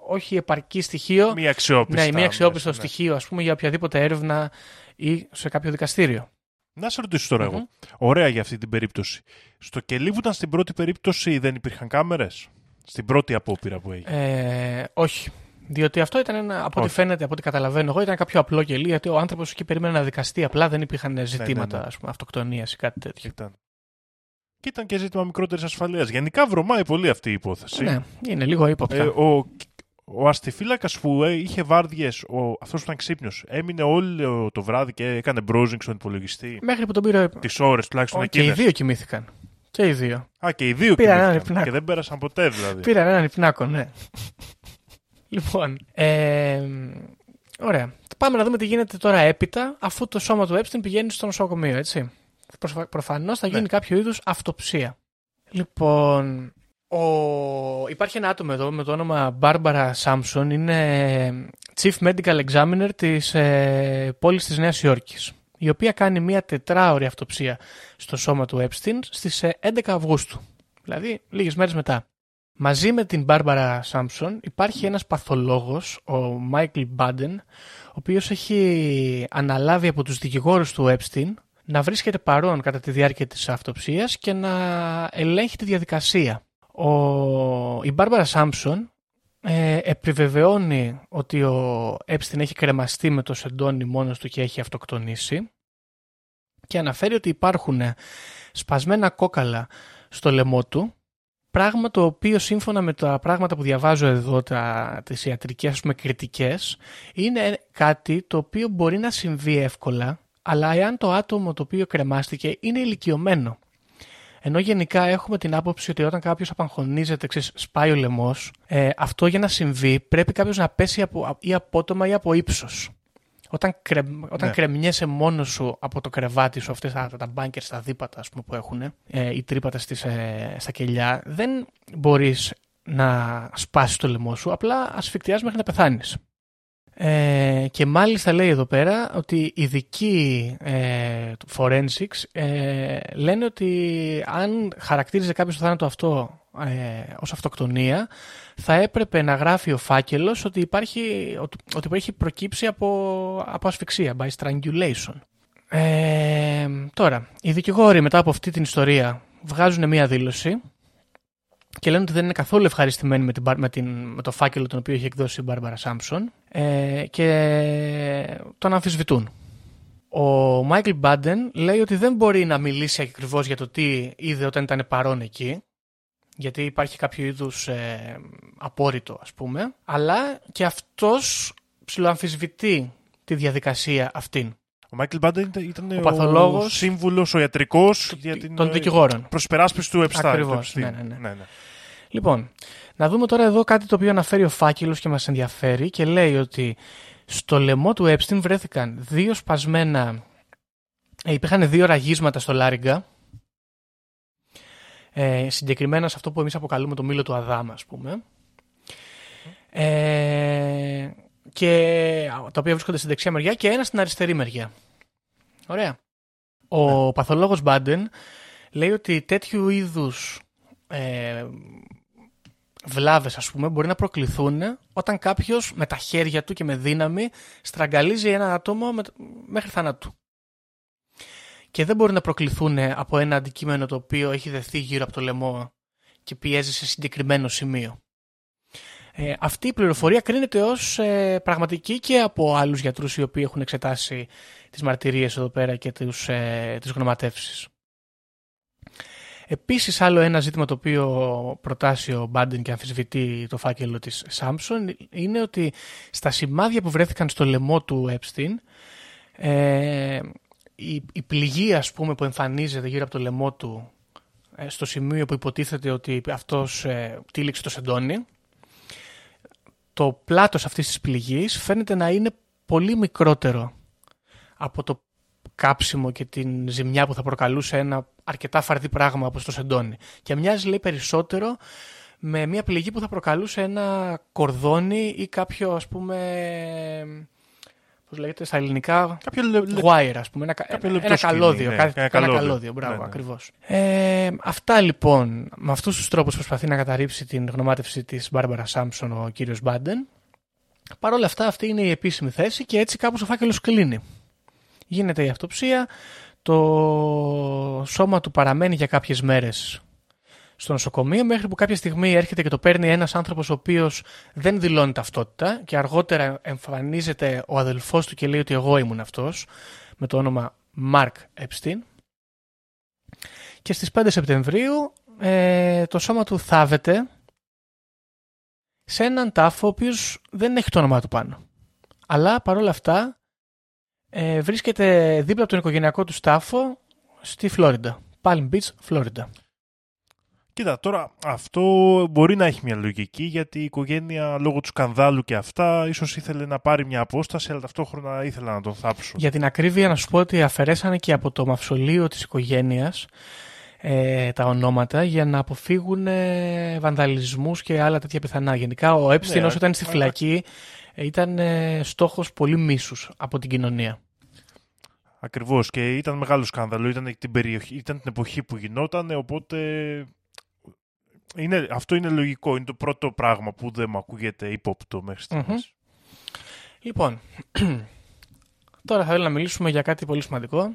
όχι επαρκή στοιχείο Μία αξιόπιστα. ναι, μία αξιόπιστο μέσα, ναι. στοιχείο, ας πούμε, για οποιαδήποτε έρευνα ή σε κάποιο δικαστήριο. Να σε ρωτήσω τώρα εγώ. Ωραία για αυτή την περίπτωση. Στο κελί που ήταν στην πρώτη περίπτωση δεν υπήρχαν κάμερες; Στην πρώτη απόπειρα που έγινε; Ε, όχι. Διότι αυτό ήταν ένα, από ό,τι Όχι. φαίνεται, από ό,τι καταλαβαίνω εγώ, ήταν κάποιο απλό κελί, γιατί ο άνθρωπος εκεί περίμενε να δικαστεί. Απλά δεν υπήρχαν ζητήματα ναι. ας πούμε, αυτοκτονίας ή κάτι τέτοιο. Ήταν. Και ήταν και ζήτημα μικρότερης ασφαλείας. Γενικά βρωμάει πολύ αυτή η υπόθεση. Ναι, είναι λίγο ύποπτα. Ε, ο ο αστιφύλακας που ε, είχε βάρδιες, αυτός που ήταν ξύπνιος, έμεινε όλο το βράδυ και έκανε browsing στον υπολογιστή. Μέχρι που τον πήρε. Τις ώρες τουλάχιστον Ο, και οι εκείνες. δύο κοιμήθηκαν. Και οι δύο. Α, και οι δύο Πήραν έναν κοιμήθηκαν. υπνάκο. Και δεν πέρασαν ποτέ δηλαδή. Πήραν έναν υπνάκο, ναι. Λοιπόν. Ε, ωραία. Πάμε να δούμε τι γίνεται τώρα έπειτα, αφού το σώμα του Epstein πηγαίνει στο νοσοκομείο, έτσι. Προφανώς θα γίνει Ναι. κάποιο είδους αυτοψία. Λοιπόν. Ο... Υπάρχει ένα άτομο εδώ με το όνομα Barbara Sampson, είναι Chief Medical Examiner της ε, πόλης της Νέας Υόρκης, η οποία κάνει μια τετράωρη αυτοψία στο σώμα του Epstein στις ε, 11 Αυγούστου, δηλαδή λίγες μέρες μετά. Μαζί με την Barbara Sampson υπάρχει ένας παθολόγος, ο Michael Baden, ο οποίος έχει αναλάβει από τους δικηγόρους του Epstein να βρίσκεται παρόν κατά τη διάρκεια της αυτοψίας και να ελέγχει τη διαδικασία. Ο, η Barbara Sampson ε, επιβεβαιώνει ότι ο Epstein έχει κρεμαστεί με το σεντόνι μόνος του και έχει αυτοκτονήσει και αναφέρει ότι υπάρχουν σπασμένα κόκαλα στο λαιμό του πράγμα το οποίο σύμφωνα με τα πράγματα που διαβάζω εδώ, τα, τις ιατρικές ας πούμε, κριτικές, είναι κάτι το οποίο μπορεί να συμβεί εύκολα, αλλά εάν το άτομο το οποίο κρεμάστηκε είναι ηλικιωμένο. Ενώ γενικά έχουμε την άποψη ότι όταν κάποιος απαγχωνίζεται, ξέρεις, σπάει ο λαιμός, ε, αυτό για να συμβεί πρέπει κάποιος να πέσει από, ή απότομα ή από ύψος. Όταν, κρε, όταν Ναι. κρεμιέσαι μόνος σου από το κρεβάτι σου, αυτές τα, τα μπάνκερ, τα δίπατα ας πούμε, που έχουν, ε, ή τρύπατα στις, ε, στα κελιά, δεν μπορείς να σπάσεις το λαιμό σου, απλά ασφικτιάς μέχρι να πεθάνεις. Ε, και μάλιστα λέει εδώ πέρα ότι οι ειδικοί ε, του forensics ε, λένε ότι αν χαρακτήριζε κάποιος το θάνατο αυτό ε, ως αυτοκτονία θα έπρεπε να γράφει ο φάκελος ότι υπάρχει, ότι, ότι έχει προκύψει από, από ασφυξία, by strangulation. Ε, τώρα, οι δικηγόροι μετά από αυτή την ιστορία βγάζουν μία δήλωση και λένε ότι δεν είναι καθόλου ευχαριστημένοι με, την, Μπαρ- με, την, με το φάκελο τον οποίο έχει εκδώσει η Μπάρμπαρα Σάμψον ε, και τον αμφισβητούν. Ο Μάικλ Μπάντεν λέει ότι δεν μπορεί να μιλήσει ακριβώς για το τι είδε όταν ήταν παρόν εκεί, γιατί υπάρχει κάποιο είδους ε, απόρριτο ας πούμε, αλλά και αυτός ψιλοαμφισβητεί τη διαδικασία αυτήν Ο Μάικλ Μπάντερ ήταν, ήταν ο, παθολόγος σύμβουλος, ο ιατρικός για την των ε, δικηγόρων. προσπεράσπιση του Epstein. Ακριβώς, του Epstein. ναι, ναι, ναι. Λοιπόν, να δούμε τώρα εδώ κάτι το οποίο αναφέρει ο φάκελος και μας ενδιαφέρει και λέει ότι στο λαιμό του Epstein βρέθηκαν δύο σπασμένα, ε, υπήρχαν δύο ραγίσματα στο Λάριγκα, ε, συγκεκριμένα σε αυτό που εμείς αποκαλούμε το μήλο του Αδάμα, ας πούμε, ε, και, τα οποία βρίσκονται στην δεξιά μεριά και ένα στην αριστερή μεριά. Ωραία. Ο παθολόγος Μπάντεν λέει ότι τέτοιου είδους ε, βλάβες ας πούμε μπορεί να προκληθούν όταν κάποιος με τα χέρια του και με δύναμη στραγγαλίζει ένα άτομο με, μέχρι θανάτου. Και δεν μπορεί να προκληθούν από ένα αντικείμενο το οποίο έχει δεθεί γύρω από το λαιμό και πιέζει σε συγκεκριμένο σημείο. Ε, αυτή η πληροφορία κρίνεται ως ε, πραγματική και από άλλους γιατρούς οι οποίοι έχουν εξετάσει τις μαρτυρίες εδώ πέρα και τους, ε, τις γνωματεύσεις. Επίσης άλλο ένα ζήτημα το οποίο προτάσει ο Μπάντεν και αμφισβητεί το φάκελο της Σάμψον είναι ότι στα σημάδια που βρέθηκαν στο λαιμό του Epstein ε, η, η πληγή ας πούμε που εμφανίζεται γύρω από το λαιμό του ε, στο σημείο που υποτίθεται ότι αυτός ε, τύλιξε το σεντόνι το πλάτος αυτής της πληγής φαίνεται να είναι πολύ μικρότερο από το κάψιμο και την ζημιά που θα προκαλούσε ένα αρκετά φαρδί πράγμα όπως το σεντόνι. Και μοιάζει λέει περισσότερο με μια πληγή που θα προκαλούσε ένα κορδόνι ή κάποιο ας πούμε πώς λέγεται στα ελληνικά Κάποιο λε- λε- wire ας πούμε, ένα, κάποιο ένα λεπτό σκηνή, καλώδιο, ναι, κάτι- ένα ένα καλώδιο. καλώδιο, μπράβο, Ναι, ναι. ακριβώς. Ε, αυτά λοιπόν, με αυτούς τους τρόπους προσπαθεί να καταρρύψει την γνωμάτευση της Μπάρμπαρα Σάμψον ο κύριος Μπάντεν. Παρ' όλα αυτά αυτή είναι η επίσημη θέση και έτσι κάπως ο φάκελος κλείνει. Γίνεται η αυτοψία, το σώμα του παραμένει για κάποιες μέρες στο νοσοκομείο μέχρι που κάποια στιγμή έρχεται και το παίρνει ένας άνθρωπος ο οποίος δεν δηλώνει ταυτότητα και αργότερα εμφανίζεται ο αδελφός του και λέει ότι εγώ ήμουν αυτός με το όνομα Mark Epstein και στις 5 Σεπτεμβρίου ε, το σώμα του θάβεται σε έναν τάφο ο οποίος δεν έχει το όνομά του πάνω. Αλλά παρόλα αυτά ε, βρίσκεται δίπλα από τον οικογενειακό του τάφο στη Φλόριντα. Palm Beach, Φλόριντα. Κοίτα, τώρα αυτό μπορεί να έχει μια λογική γιατί η οικογένεια λόγω του σκανδάλου και αυτά ίσως ήθελε να πάρει μια απόσταση αλλά ταυτόχρονα ήθελα να τον θάψουν. Για την ακρίβεια να σου πω ότι αφαιρέσανε και από το μαυσολείο της οικογένειας ε, τα ονόματα για να αποφύγουν ε, βανδαλισμούς και άλλα τέτοια πιθανά. Γενικά ο Epstein Ναι, όσο ήταν στη αλλά- φυλακή ε, ήταν ε, στόχος πολύ μίσους από την κοινωνία. Ακριβώς και ήταν μεγάλο σκάνδαλο, ήταν την, περιοχή, ήταν την εποχή που γινόταν οπότε είναι, αυτό είναι λογικό, είναι το πρώτο πράγμα που δεν μου ακούγεται ύποπτο μέχρι στιγμής. Λοιπόν, τώρα θα ήθελα να μιλήσουμε για κάτι πολύ σημαντικό,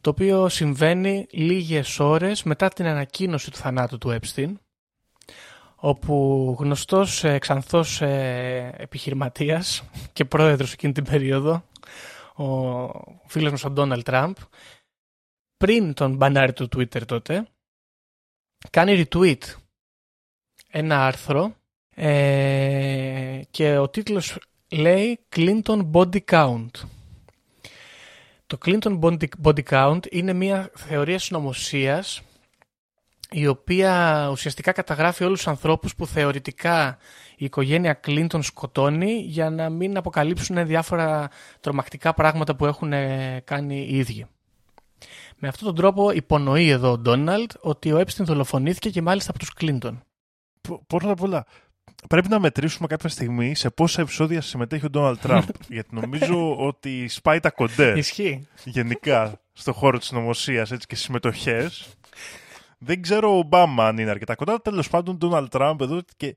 το οποίο συμβαίνει λίγες ώρες μετά την ανακοίνωση του θανάτου του Epstein, όπου γνωστός ε, ξανθός ε, επιχειρηματίας και πρόεδρος εκείνη την περίοδο, ο φίλος μας ο Ντόναλτ Τραμπ, πριν τον μπανάρι του Twitter τότε, κάνει retweet ένα άρθρο ε, και ο τίτλος λέει Clinton Body Count. Το Clinton Body, body Count είναι μια θεωρία συνωμοσίας η οποία ουσιαστικά καταγράφει όλους τους ανθρώπους που θεωρητικά η οικογένεια Clinton σκοτώνει για να μην αποκαλύψουν διάφορα τρομακτικά πράγματα που έχουν ε, κάνει οι ίδιοι. Με αυτόν τον τρόπο υπονοεί εδώ ο Ντόναλτ ότι ο Epstein δολοφονήθηκε και μάλιστα από τους Clinton. Π- Πρώτα απ' όλα, πρέπει να μετρήσουμε κάποια στιγμή σε πόσα επεισόδια συμμετέχει ο Ντόναλτ Τραμπ. γιατί νομίζω ότι σπάει τα κοντέ Ισχύει. γενικά στο χώρο της νομοσίας έτσι, και συμμετοχές. Δεν ξέρω ο Ομπάμα αν είναι αρκετά κοντά. Τέλος πάντων, Ντόναλτ Τραμπ εδώ και.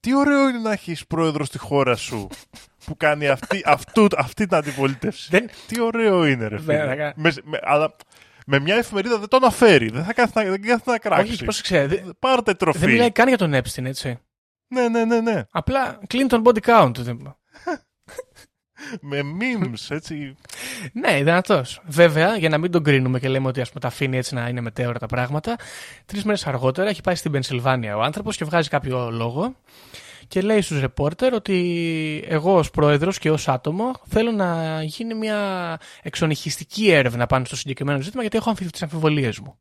Τι ωραίο είναι να έχεις πρόεδρο στη χώρα σου που κάνει αυτή, αυτού, αυτή την αντιπολίτευση. Δεν- Τι ωραίο είναι, ρε φίλε. Βέβαια. με, με- αλλά με μια εφημερίδα δεν το αναφέρει. Δεν θα κάθεται να, δεν κάθεται να κράξει. Όχι, πρόσεξε. δε- Πάρτε τροφή. Δεν μιλάει καν για τον Epstein, έτσι. Ναι, ναι, ναι, ναι. Απλά Clinton body count. Με memes, έτσι. Ναι, δυνατός. Βέβαια, για να μην τον κρίνουμε και λέμε ότι ας πούμε, τα αφήνει έτσι να είναι μετέωρα τα πράγματα, τρεις μέρες αργότερα έχει πάει στην Πενσιλβάνια ο άνθρωπος και βγάζει κάποιο λόγο και λέει στους ρεπόρτερ ότι εγώ ως πρόεδρος και ως άτομο θέλω να γίνει μια εξονυχιστική έρευνα πάνω στο συγκεκριμένο ζήτημα γιατί έχω αμφι- τις αμφιβολίες μου.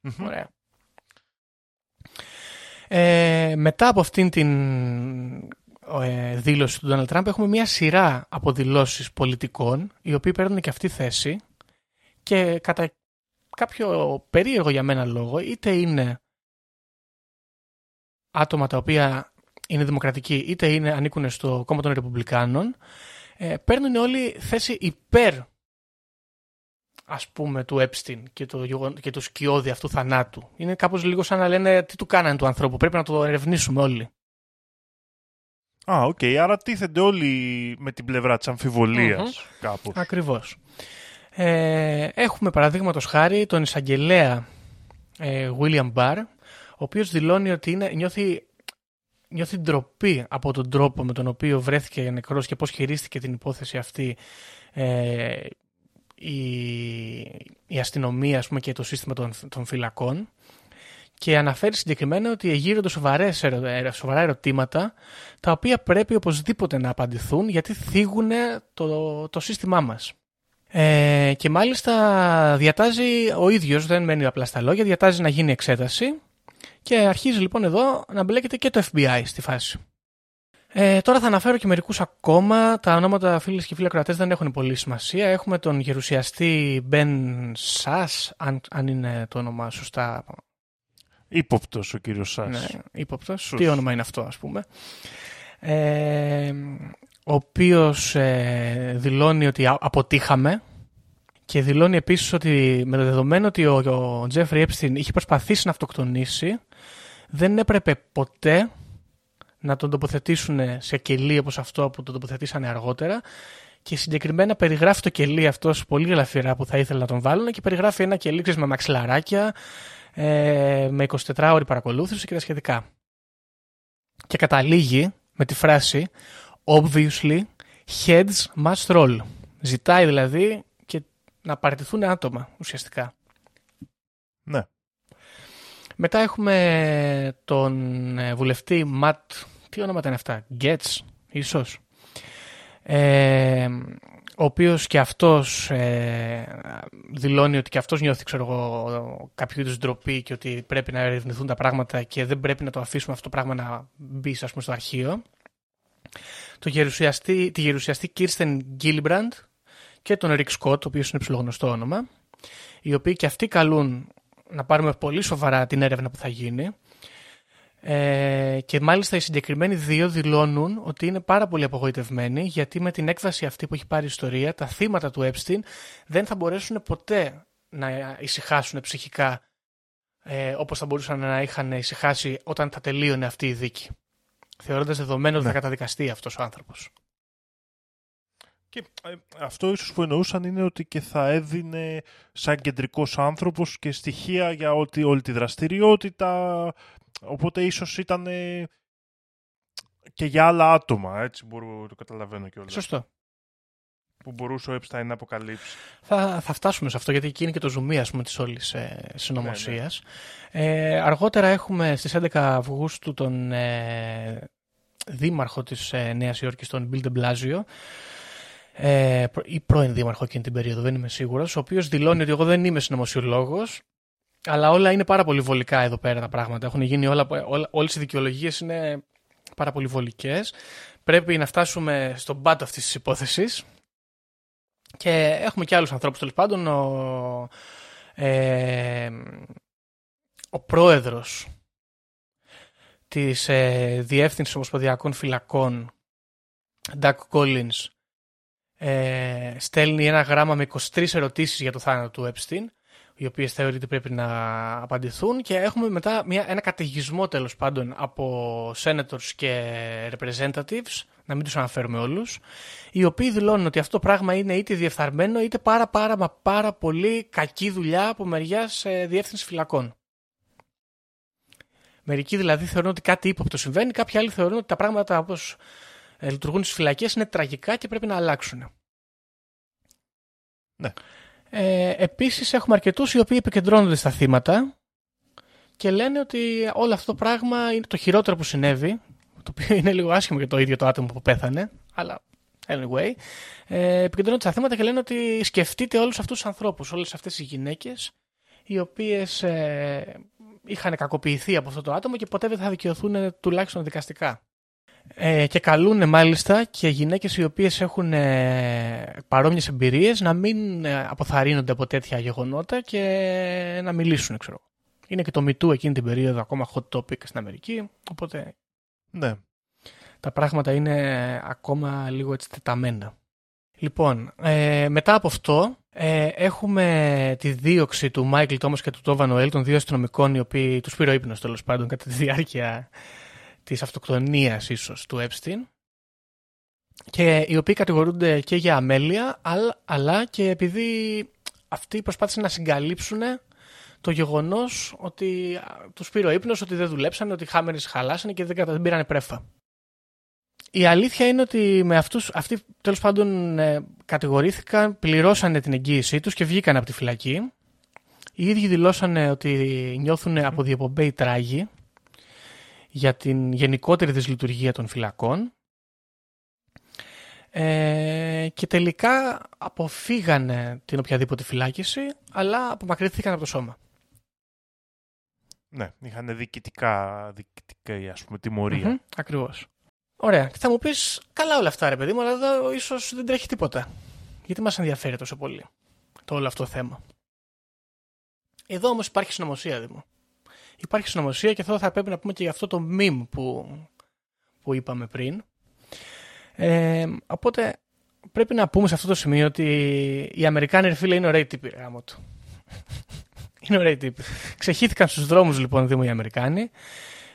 Μμμ. Ωραία. Ε, μετά από αυτήν την ε, δήλωση του Donald Trump έχουμε μια σειρά από δηλώσεις πολιτικών οι οποίοι παίρνουν και αυτή θέση και κατά κάποιο περίεργο για μένα λόγο είτε είναι άτομα τα οποία είναι δημοκρατικοί είτε είναι, ανήκουν στο κόμμα των Ρεπουμπλικάνων ε, παίρνουν όλοι θέση υπέρ ας πούμε του Epstein και, το, γεγον- και του σκιώδη αυτού θανάτου. Είναι κάπως λίγο σαν να λένε τι του κάνανε του ανθρώπου, πρέπει να το ερευνήσουμε όλοι. Α, οκ. Άρα τίθενται όλοι με την πλευρά της αμφιβολίας κάπως. Ακριβώς. Ε, έχουμε παραδείγματος χάρη τον εισαγγελέα ε, William Barr, ο οποίος δηλώνει ότι είναι, νιώθει, νιώθει ντροπή από τον τρόπο με τον οποίο βρέθηκε νεκρός και πώς χειρίστηκε την υπόθεση αυτή ε, η, η αστυνομία ας πούμε, και το σύστημα των, των φυλακών και αναφέρει συγκεκριμένα ότι εγείρονται σοβαρές, ερω- ε, σοβαρά ερωτήματα τα οποία πρέπει οπωσδήποτε να απαντηθούν γιατί θίγουν το, το σύστημά μας. Ε, και μάλιστα διατάζει ο ίδιος, δεν μένει απλά στα λόγια, διατάζει να γίνει εξέταση και αρχίζει λοιπόν εδώ να μπλέκεται και το FBI στη φάση. Ε, τώρα θα αναφέρω και μερικούς ακόμα. Τα ονόματα φίλες και φίλοι ακροατές δεν έχουν πολύ σημασία. Έχουμε τον γερουσιαστή Ben Sass, αν, αν είναι το όνομα σωστά Ήποπτος ο κύριος Σάς. ναι, ύποπτος. Σωστ. Τι όνομα είναι αυτό, ας πούμε. Ε, ο οποίος ε, δηλώνει ότι α- αποτύχαμε και δηλώνει επίσης ότι με το δεδομένο ότι ο, ο Τζέφρι Epstein είχε προσπαθήσει να αυτοκτονήσει δεν έπρεπε ποτέ να τον τοποθετήσουν σε κελί όπως αυτό που τον τοποθετήσανε αργότερα και συγκεκριμένα περιγράφει το κελί αυτό πολύ γλαφυρά που θα ήθελα να τον βάλουν και περιγράφει ένα κελί ξέρεις, με μαξιλαράκια ε, με 24 ώρη παρακολούθηση και τα σχετικά. Και καταλήγει με τη φράση Obviously, heads must roll. Ζητάει δηλαδή και να παραιτηθούν άτομα ουσιαστικά. Ναι. Μετά έχουμε τον ε, βουλευτή Ματ, τι ονόματα είναι αυτά, Γκέτς ίσως, ε, ο οποίος και αυτός ε, δηλώνει ότι και αυτός νιώθει ξέρω εγώ, κάποιο είδους ντροπή και ότι πρέπει να ερευνηθούν τα πράγματα και δεν πρέπει να το αφήσουμε αυτό το πράγμα να μπει ας πούμε, στο αρχείο. Το γερουσιαστή, τη γερουσιαστή Kirsten Gillibrand και τον Rick Scott, ο οποίος είναι ψηλογνωστό όνομα, οι οποίοι και αυτοί καλούν να πάρουμε πολύ σοβαρά την έρευνα που θα γίνει. Ε, και μάλιστα οι συγκεκριμένοι δύο δηλώνουν ότι είναι πάρα πολύ απογοητευμένοι γιατί με την έκβαση αυτή που έχει πάρει η ιστορία τα θύματα του Epstein δεν θα μπορέσουν ποτέ να ησυχάσουν ψυχικά ε, όπως θα μπορούσαν να είχαν ησυχάσει όταν θα τελείωνε αυτή η δίκη. Θεωρώντας δεδομένο ότι θα Ναι. καταδικαστεί αυτός ο άνθρωπος. Και ε, αυτό ίσως που εννοούσαν είναι ότι και θα έδινε σαν κεντρικός άνθρωπος και στοιχεία για όλη, όλη τη δραστηριότητα, οπότε ίσως ήταν ε, και για άλλα άτομα, έτσι μπορώ, το καταλαβαίνω κιόλας. Σωστό. Που μπορούσε ο Epstein να αποκαλύψει. Θα, θα φτάσουμε σε αυτό γιατί εκεί είναι και το ζουμί ας πούμε, της όλης ε, συνωμοσίας. Ναι, Ε, αργότερα έχουμε στις 11 Αυγούστου τον ε, δήμαρχο της ε, Νέας Υόρκης, τον Bill de Blasio, ε, προ- ή πρώην δήμαρχο εκείνη την περίοδο, δεν είμαι σίγουρος, ο οποίος δηλώνει ότι εγώ δεν είμαι συνωμοσιολόγος, αλλά όλα είναι πάρα πολύ βολικά εδώ πέρα τα πράγματα. Έχουν γίνει όλα, όλα, όλες οι δικαιολογίες είναι πάρα πολύ βολικές. Πρέπει να φτάσουμε στον πάτο αυτής της υπόθεσης. Και έχουμε και άλλους ανθρώπους τέλος πάντων. Ο, ε, ο πρόεδρος της ε, Διεύθυνσης Ομοσπονδιακών Φυλακών, Doug Collins, ε, στέλνει ένα γράμμα με 23 ερωτήσεις για το θάνατο του Epstein, οι οποίες θεωρεί ότι πρέπει να απαντηθούν και έχουμε μετά μια, ένα καταιγισμό τέλος πάντων από senators και representatives, να μην τους αναφέρουμε όλους, οι οποίοι δηλώνουν ότι αυτό το πράγμα είναι είτε διεφθαρμένο είτε πάρα πάρα μα πάρα πολύ κακή δουλειά από μεριάς ε, διεύθυνση φυλακών. Μερικοί δηλαδή θεωρούν ότι κάτι ύποπτο συμβαίνει, κάποιοι άλλοι θεωρούν ότι τα πράγματα όπως ε, λειτουργούν στις φυλακές είναι τραγικά και πρέπει να αλλάξουν. Ναι. Ε, επίσης έχουμε αρκετούς οι οποίοι επικεντρώνονται στα θύματα και λένε ότι όλο αυτό το πράγμα είναι το χειρότερο που συνέβη, το οποίο είναι λίγο άσχημο για το ίδιο το άτομο που πέθανε, αλλά anyway, ε, επικεντρώνονται στα θύματα και λένε ότι σκεφτείτε όλους αυτούς τους ανθρώπους, όλες αυτές οι γυναίκες οι οποίες ε, είχαν κακοποιηθεί από αυτό το άτομο και ποτέ δεν θα δικαιωθούν ε, τουλάχιστον δικαστικά. Ε, και καλούν μάλιστα και γυναίκες οι οποίες έχουν ε, παρόμοιες εμπειρίες να μην ε, αποθαρρύνονται από τέτοια γεγονότα και να μιλήσουν, ξέρω. εγώ. Είναι και το MeToo εκείνη την περίοδο ακόμα hot topic στην Αμερική, οπότε Ναι. τα πράγματα είναι ακόμα λίγο έτσι τεταμένα. Λοιπόν, ε, μετά από αυτό ε, έχουμε τη δίωξη του Μάικλ Τόμας και του Τόβα Νοέλ, των δύο αστυνομικών οι οποίοι τους πήρε ο ύπνος τέλος πάντων κατά τη διάρκεια της αυτοκτονίας ίσως του Epstein και οι οποίοι κατηγορούνται και για αμέλεια αλλά, αλλά και επειδή αυτοί προσπάθησαν να συγκαλύψουν το γεγονός ότι α, τους πήρε ο ύπνος, ότι δεν δουλέψανε, ότι οι χάμερες χαλάσανε και δεν, κατα- δεν πήρανε πρέφα. Η αλήθεια είναι ότι με αυτούς, αυτοί τέλος πάντων ε, κατηγορήθηκαν, πληρώσανε την εγγύησή τους και βγήκαν από τη φυλακή. Οι ίδιοι δηλώσανε ότι νιώθουν από διεπομπέη τράγη για την γενικότερη δυσλειτουργία των φυλακών ε, και τελικά αποφύγανε την οποιαδήποτε φυλάκιση αλλά απομακρύνθηκαν από το σώμα. Ναι, είχαν διοικητικά, διοικητικά ας πούμε, τιμωρία. Μμμ, ακριβώς. Ωραία. Και θα μου πεις, καλά όλα αυτά ρε παιδί μου, αλλά εδώ ίσως δεν τρέχει τίποτα. Γιατί μας ενδιαφέρει τόσο πολύ το όλο αυτό το θέμα; Εδώ όμως υπάρχει συνωμοσία, Δήμο. Υπάρχει συνωμοσία και εδώ θα πρέπει να πούμε και για αυτό το meme που, που είπαμε πριν. Ε, οπότε πρέπει να πούμε σε αυτό το σημείο ότι οι Αμερικάνοι ρε φίλε είναι ωραίοι τύποι ρε γαμώτο. είναι ωραίοι τύποι. Ξεχύθηκαν στους δρόμους λοιπόν Δήμο οι Αμερικάνοι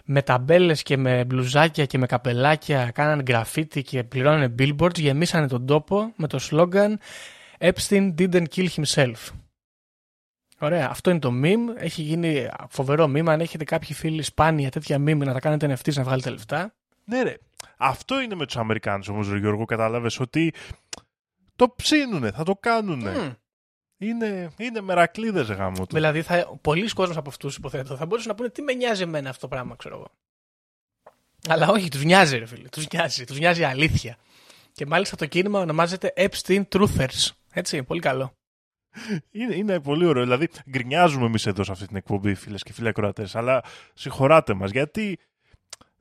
με ταμπέλες και με μπλουζάκια και με καπελάκια κάνανε γραφίτι και πληρώνανε billboards, γεμίσανε τον τόπο με το σλόγκαν Epstein didn't kill himself. Ωραία. Αυτό είναι το meme. Έχει γίνει φοβερό meme. Αν έχετε κάποιοι φίλοι σπάνια τέτοια meme να τα κάνετε NFTs να βγάλετε λεφτά. Ναι, ρε. Αυτό είναι με τους Αμερικάνους όμως, Γιώργο. Κατάλαβες ότι το ψήνουνε, θα το κάνουνε. Μμ. Είναι, είναι μερακλείδες γάμο του. Δηλαδή, θα, πολλοί κόσμοι από αυτούς υποθέτω θα μπορούσαν να πούνε τι με νοιάζει εμένα αυτό το πράγμα, ξέρω εγώ. Αλλά όχι, τους νοιάζει, ρε φίλε. Τους νοιάζει. Τους νοιάζει η αλήθεια. Και μάλιστα το κίνημα ονομάζεται Epstein Truthers. Έτσι, πολύ καλό. Είναι, είναι πολύ ωραίο. Δηλαδή, γκρινιάζουμε εμείς εδώ σε αυτή την εκπομπή, φίλες και φίλοι ακροατές. Αλλά συγχωράτε μας γιατί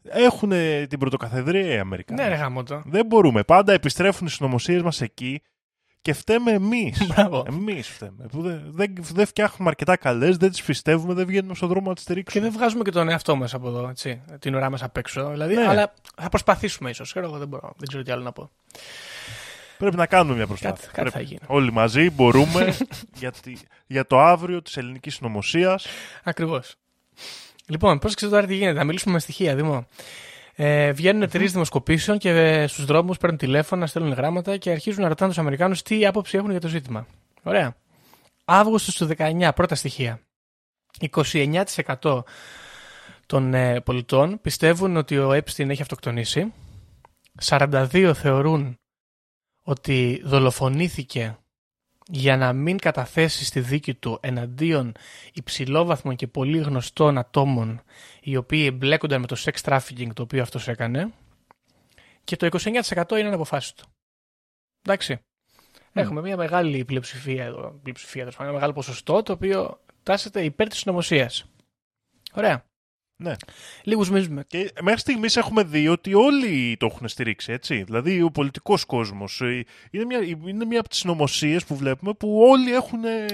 έχουν την πρωτοκαθεδρία οι Αμερικανοί. Ναι, ρε γάμο το. Δεν μπορούμε. Πάντα επιστρέφουν οι συνωμοσίες μας εκεί και φταίμε εμείς. Μπράβο. Εμείς φταίμε. Που δεν, δεν, δεν φτιάχνουμε αρκετά καλές, δεν τις πιστεύουμε, δεν βγαίνουμε στον δρόμο να τις Και στηρίξουμε. δεν βγάζουμε και τον εαυτό μας από εδώ, έτσι. Την ουρά μας απ' έξω. Δηλαδή, Ναι. αλλά θα προσπαθήσουμε ίσως. Ξέρω εγώ, δεν μπορώ. Δεν ξέρω τι άλλο να πω. Πρέπει να κάνουμε μια προσπάθεια. Κάτι- κάτι Πρέπει. θα γίνει. Όλοι μαζί μπορούμε για, τη- για το αύριο της ελληνικής συνωμοσίας. Ακριβώς. Λοιπόν, πρόσεξε τώρα τι γίνεται. Θα μιλήσουμε με στοιχεία, Δημό. Ε, βγαίνουν εταιρείε δημοσκοπήσεων και ε, στους δρόμους παίρνουν τηλέφωνα, στέλνουν γράμματα και αρχίζουν να ρωτάνε τους Αμερικάνους τι άποψη έχουν για το ζήτημα. Ωραία. Αύγουστος του 19, πρώτα στοιχεία. 29% των ε, πολιτών πιστεύουν ότι ο Epstein έχει αυτοκτονήσει. 42 θεωρούν ότι δολοφονήθηκε για να μην καταθέσει στη δίκη του εναντίον υψηλόβαθμων και πολύ γνωστών ατόμων οι οποίοι εμπλέκονταν με το sex trafficking το οποίο αυτός έκανε και το 29% είναι αναποφάσιστο. του. Εντάξει. Έχουμε μια μεγάλη πλειοψηφία εδώ, πλειοψηφία, τέλος πάντων, ένα μεγάλο ποσοστό το οποίο τάσεται υπέρ της συνωμοσίας. Ωραία. Ναι. Λίγους μήνες με... Και μέχρι στιγμής έχουμε δει ότι όλοι το έχουν στηρίξει, έτσι. Δηλαδή ο πολιτικός κόσμος. Είναι μια, είναι μια από τις συνωμοσίε που βλέπουμε που όλοι έχουν. ε,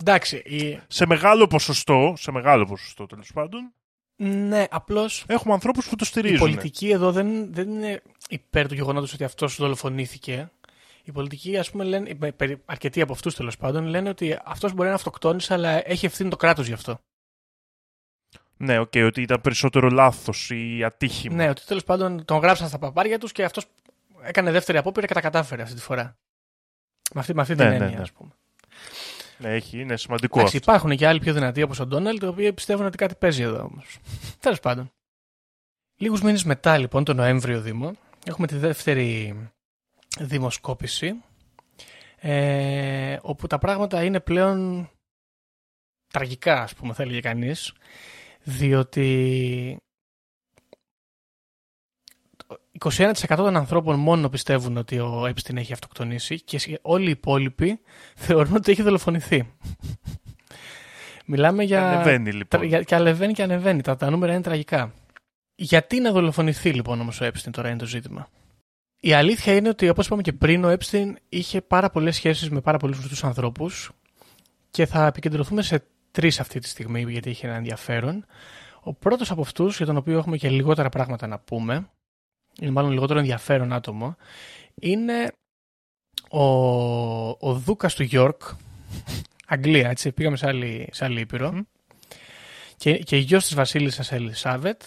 Εντάξει, η... σε μεγάλο ποσοστό, σε μεγάλο ποσοστό τέλος πάντων, ναι, απλώς έχουμε ανθρώπους που το η στηρίζουν. πολιτική εδώ δεν, δεν είναι υπέρ του γεγονότος ότι αυτός δολοφονήθηκε. Οι πολιτικοί, ας πούμε, λένε, ε, περι- αρκετοί από αυτούς τέλος πάντων, λένε ότι αυτός μπορεί να αυτοκτόνησε, αλλά έχει ευθύνη το κράτος γι' αυτό. Ναι, οκ, ότι ήταν περισσότερο λάθος ή ατύχημα. Ναι, ότι τέλος πάντων τον γράψαν στα παπάρια τους και αυτός έκανε δεύτερη απόπειρα και τα κατάφερε αυτή τη φορά. Με αυτή, με αυτή Ναι, την ναι, έννοια, ναι. ας πούμε. Ναι, έχει, είναι σημαντικό Εντάξει, αυτό. υπάρχουν και άλλοι πιο δυνατοί όπως ο Ντόναλντ, οι οποίοι πιστεύουν ότι κάτι παίζει εδώ όμως. Τέλος πάντων. Λίγους μήνες μετά, λοιπόν, τον Νοέμβριο Δήμο, έχουμε τη δεύτερη δημοσκόπηση, ε, όπου τα πράγματα είναι πλέον τραγικά, ας πούμε, θα έλεγε κανείς, διότι 21% των ανθρώπων μόνο πιστεύουν ότι ο Epstein έχει αυτοκτονήσει και σχε- όλοι οι υπόλοιποι θεωρούν ότι έχει δολοφονηθεί. Μιλάμε για... Ανεβαίνει λοιπόν. Τρα- για- Και ανεβαίνει και ανεβαίνει. Τα, τα νούμερα είναι τραγικά. Γιατί να δολοφονηθεί λοιπόν όμως ο Epstein τώρα είναι το ζήτημα; Η αλήθεια είναι ότι όπως είπαμε και πριν ο Epstein είχε πάρα πολλές σχέσεις με πάρα πολλούς γνωστούς ανθρώπους και θα επικεντρωθούμε σε τρεις αυτή τη στιγμή γιατί είχε ένα ενδιαφέρον. Ο πρώτος από αυτούς για τον οποίο έχουμε και λιγότερα πράγματα να πούμε είναι μάλλον λιγότερο ενδιαφέρον άτομο είναι ο, ο Δούκας του Γιόρκ Αγγλία έτσι πήγαμε σε άλλη, σε άλλη ήπειρο Μμμ. και, και η γιος της βασίλισσας Ελισάβετ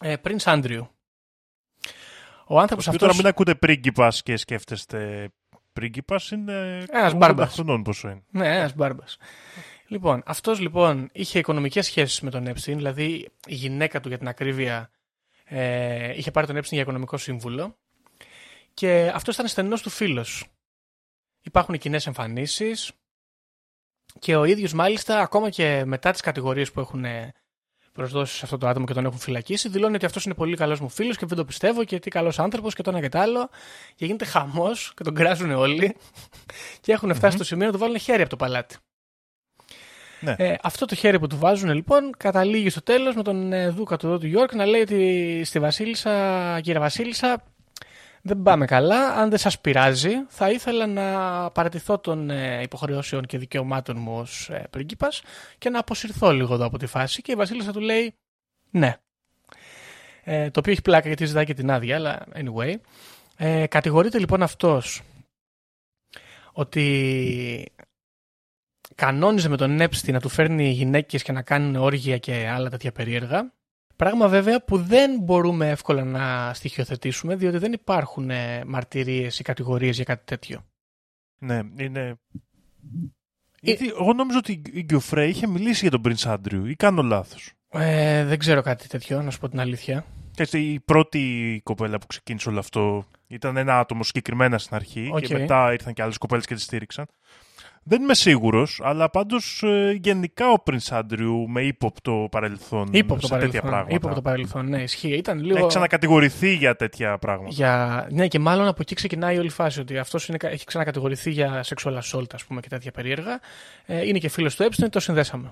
ε, Prince Άντριου. Ο άνθρωπος Και αυτός... τώρα μην ακούτε πρίγκιπας και σκέφτεστε. Πρίγκιπας είναι. Ένας 80 μπάρμπας. χρονών πόσο είναι. Ναι, ένας μπάρμπας. Λοιπόν, αυτός λοιπόν είχε οικονομικές σχέσεις με τον Epstein, δηλαδή η γυναίκα του για την ακρίβεια ε, είχε πάρει τον Epstein για οικονομικό σύμβουλο και αυτός ήταν στενός του φίλος. Υπάρχουν κοινές εμφανίσεις και ο ίδιος μάλιστα ακόμα και μετά τις κατηγορίες που έχουν ε, προσδώσει σε αυτό το άτομο και τον έχουν φυλακίσει, δηλώνει ότι αυτός είναι πολύ καλός μου φίλος και δεν το πιστεύω και τι καλός άνθρωπος και το ένα και το άλλο. Και γίνεται χαμός και τον κράζουν όλοι και έχουν φτάσει στο σημείο να του βάλουν χέρι από το παλάτι. Ναι. Ε, αυτό το χέρι που του βάζουν λοιπόν καταλήγει στο τέλος με τον ε, Δούκα του εδώ του Γιόρκ να λέει ότι στη Βασίλισσα, κύριε Βασίλισσα, δεν πάμε καλά. Αν δεν σας πειράζει, θα ήθελα να παρατηθώ των ε, υποχρεώσεων και δικαιωμάτων μου ως ε, πρίγκιπας και να αποσυρθώ λίγο εδώ από τη φάση. Και η Βασίλισσα του λέει ναι. Ε, το οποίο έχει πλάκα γιατί ζητάει και την άδεια, αλλά anyway. Ε, κατηγορείται λοιπόν αυτός ότι κανόνιζε με τον Epstein να του φέρνει γυναίκες και να κάνουν όργια και άλλα τέτοια περίεργα. Πράγμα βέβαια που δεν μπορούμε εύκολα να στοιχειοθετήσουμε διότι δεν υπάρχουν ε, μαρτυρίες ή κατηγορίες για κάτι τέτοιο. Ναι, είναι. Γιατί εγώ νόμιζα ότι η Γκιοφρέ είχε μιλήσει για τον Prince Andrew ή κάνω λάθος. Ε, δεν ξέρω κάτι τέτοιο, να σου πω την αλήθεια. Έτσι, η πρώτη κοπέλα που ξεκίνησε όλο αυτό ήταν ένα άτομο συγκεκριμένα στην αρχή Οκ. και μετά ήρθαν και άλλες κοπέλες και τη στήριξαν. Δεν είμαι σίγουρος, αλλά πάντως γενικά ο Prince Andrew με ύποπτο παρελθόν Ύποπτο σε τέτοια παρελθόν. πράγματα. Ύποπτο παρελθόν, ναι, ισχύει. Ήταν λίγο. Έχει ξανακατηγορηθεί για τέτοια πράγματα. Για... Ναι, και μάλλον από εκεί ξεκινάει όλη η φάση. Ότι αυτός έχει ξανακατηγορηθεί για sexual assault, ας πούμε, και τέτοια περίεργα. Ε, είναι και φίλος του Epstein, το συνδέσαμε.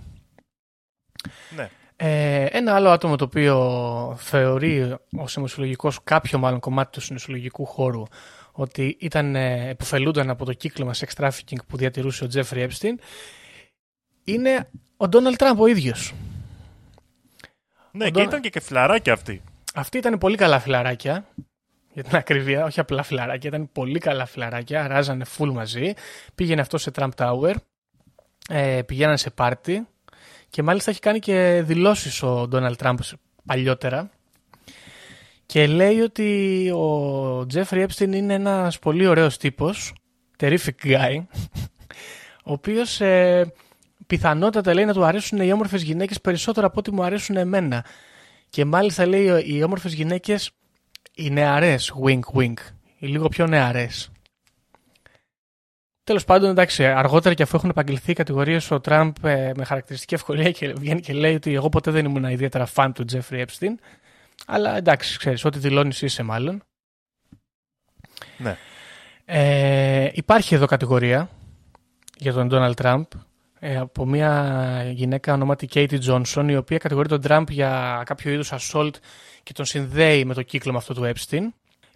Ναι. Ε, ένα άλλο άτομο το οποίο θεωρεί ο συνοσυλλογικό, κάποιο μάλλον κομμάτι του συνοσυλλογικού χώρου, ότι ήταν, ε, επωφελούνταν από το κύκλωμα sex trafficking που διατηρούσε ο Jeffrey Epstein, είναι ο Ντόναλτ Τραμπ ο ίδιος. Ναι, Ο και Ντόνα- ήταν και κεφλαράκια αυτή. Αυτοί ήταν πολύ καλά φιλαράκια. Για την ακρίβεια, όχι απλά φιλαράκια, ήταν πολύ καλά φιλαράκια. Ράζανε full μαζί. Πήγαινε αυτό σε Trump Tower. Ε, πηγαίνανε σε πάρτι. Και μάλιστα έχει κάνει και δηλώσεις ο Ντόναλτ Τραμπ παλιότερα. Και λέει ότι ο Τζέφρι Epstein είναι ένας πολύ ωραίος τύπος. Terrific guy. Ο οποίος ε, πιθανότατα λέει να του αρέσουν οι όμορφες γυναίκες περισσότερο από ό,τι μου αρέσουν εμένα. Και μάλιστα λέει οι όμορφες γυναίκες οι νεαρές, wink wink, οι λίγο πιο νεαρές. Τέλος πάντων, εντάξει, αργότερα και αφού έχουν επαγγελθεί οι κατηγορίες, ο Τραμπ ε, με χαρακτηριστική ευκολία και βγαίνει και λέει ότι εγώ ποτέ δεν ήμουν ιδιαίτερα φαν του Τζέφρι Epstein. Αλλά εντάξει, ξέρεις, ό,τι δηλώνεις είσαι μάλλον. Ναι. Ε, υπάρχει εδώ κατηγορία για τον Donald Trump ε, από μια γυναίκα ονόματι Katie Johnson η οποία κατηγορεί τον Trump για κάποιο είδους assault και τον συνδέει με το κύκλωμα αυτό του Epstein.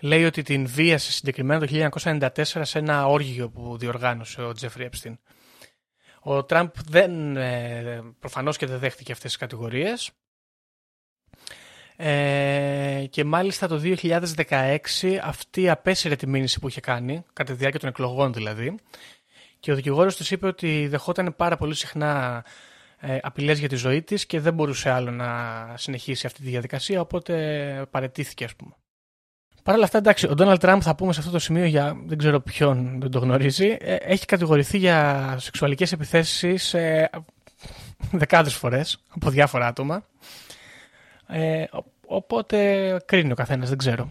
Λέει ότι την βίασε συγκεκριμένα το 1994 σε ένα όργιο που διοργάνωσε ο Jeffrey Epstein. Ο Τραμπ δεν, ε, προφανώς και δεν δέχτηκε αυτές τις κατηγορίες. Ε, και μάλιστα το 2016 αυτή απέσυρε τη μήνυση που είχε κάνει, κατά τη διάρκεια των εκλογών δηλαδή. Και ο δικηγόρος της είπε ότι δεχόταν πάρα πολύ συχνά ε, απειλές για τη ζωή της και δεν μπορούσε άλλο να συνεχίσει αυτή τη διαδικασία, οπότε παρετήθηκε ας πούμε. Παρ' όλα αυτά, εντάξει, ο Ντόναλτ Τραμπ θα πούμε σε αυτό το σημείο για δεν ξέρω ποιον δεν το γνωρίζει. ε, έχει κατηγορηθεί για σεξουαλικές επιθέσεις ε, δεκάδες φορές από διάφορα άτομα. Ε, ο- οπότε κρίνει ο καθένας, δεν ξέρω.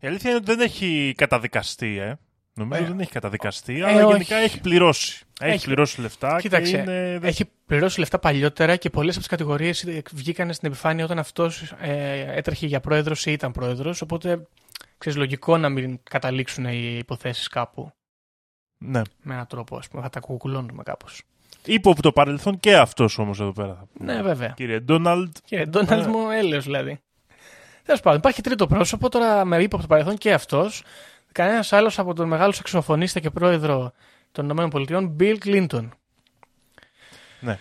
Η αλήθεια είναι ότι δεν έχει καταδικαστεί, ε. Νομίζω Ε, δεν έχει καταδικαστεί, ε, αλλά όχι. γενικά έχει πληρώσει. Έχει, Έχει- πληρώσει λεφτά Κοίταξε, και είναι... έχει πληρώσει λεφτά παλιότερα και πολλές από τις κατηγορίες βγήκαν στην επιφάνεια όταν αυτός ε, έτρεχε για πρόεδρος ή ήταν πρόεδρος, οπότε ξέρεις λογικό να μην καταλήξουν οι υποθέσεις κάπου Ναι. με έναν τρόπο, ας πούμε, θα τα κουκουλώνουμε κάπως. Ύποπτο παρελθόν και αυτός όμως εδώ πέρα. θα πούμε. Ναι, βέβαια. Κύριε Ντόναλντ, Και Ντόναλτ Ναι. μου έλεος δηλαδή. Τέλος πάντων, υπάρχει τρίτο πρόσωπο τώρα με ύποπτο παρελθόν και αυτός. Κανένας άλλος από τον μεγάλο σαξοφωνίστα και πρόεδρο των ΗΠΑ, Bill Clinton. Ναι.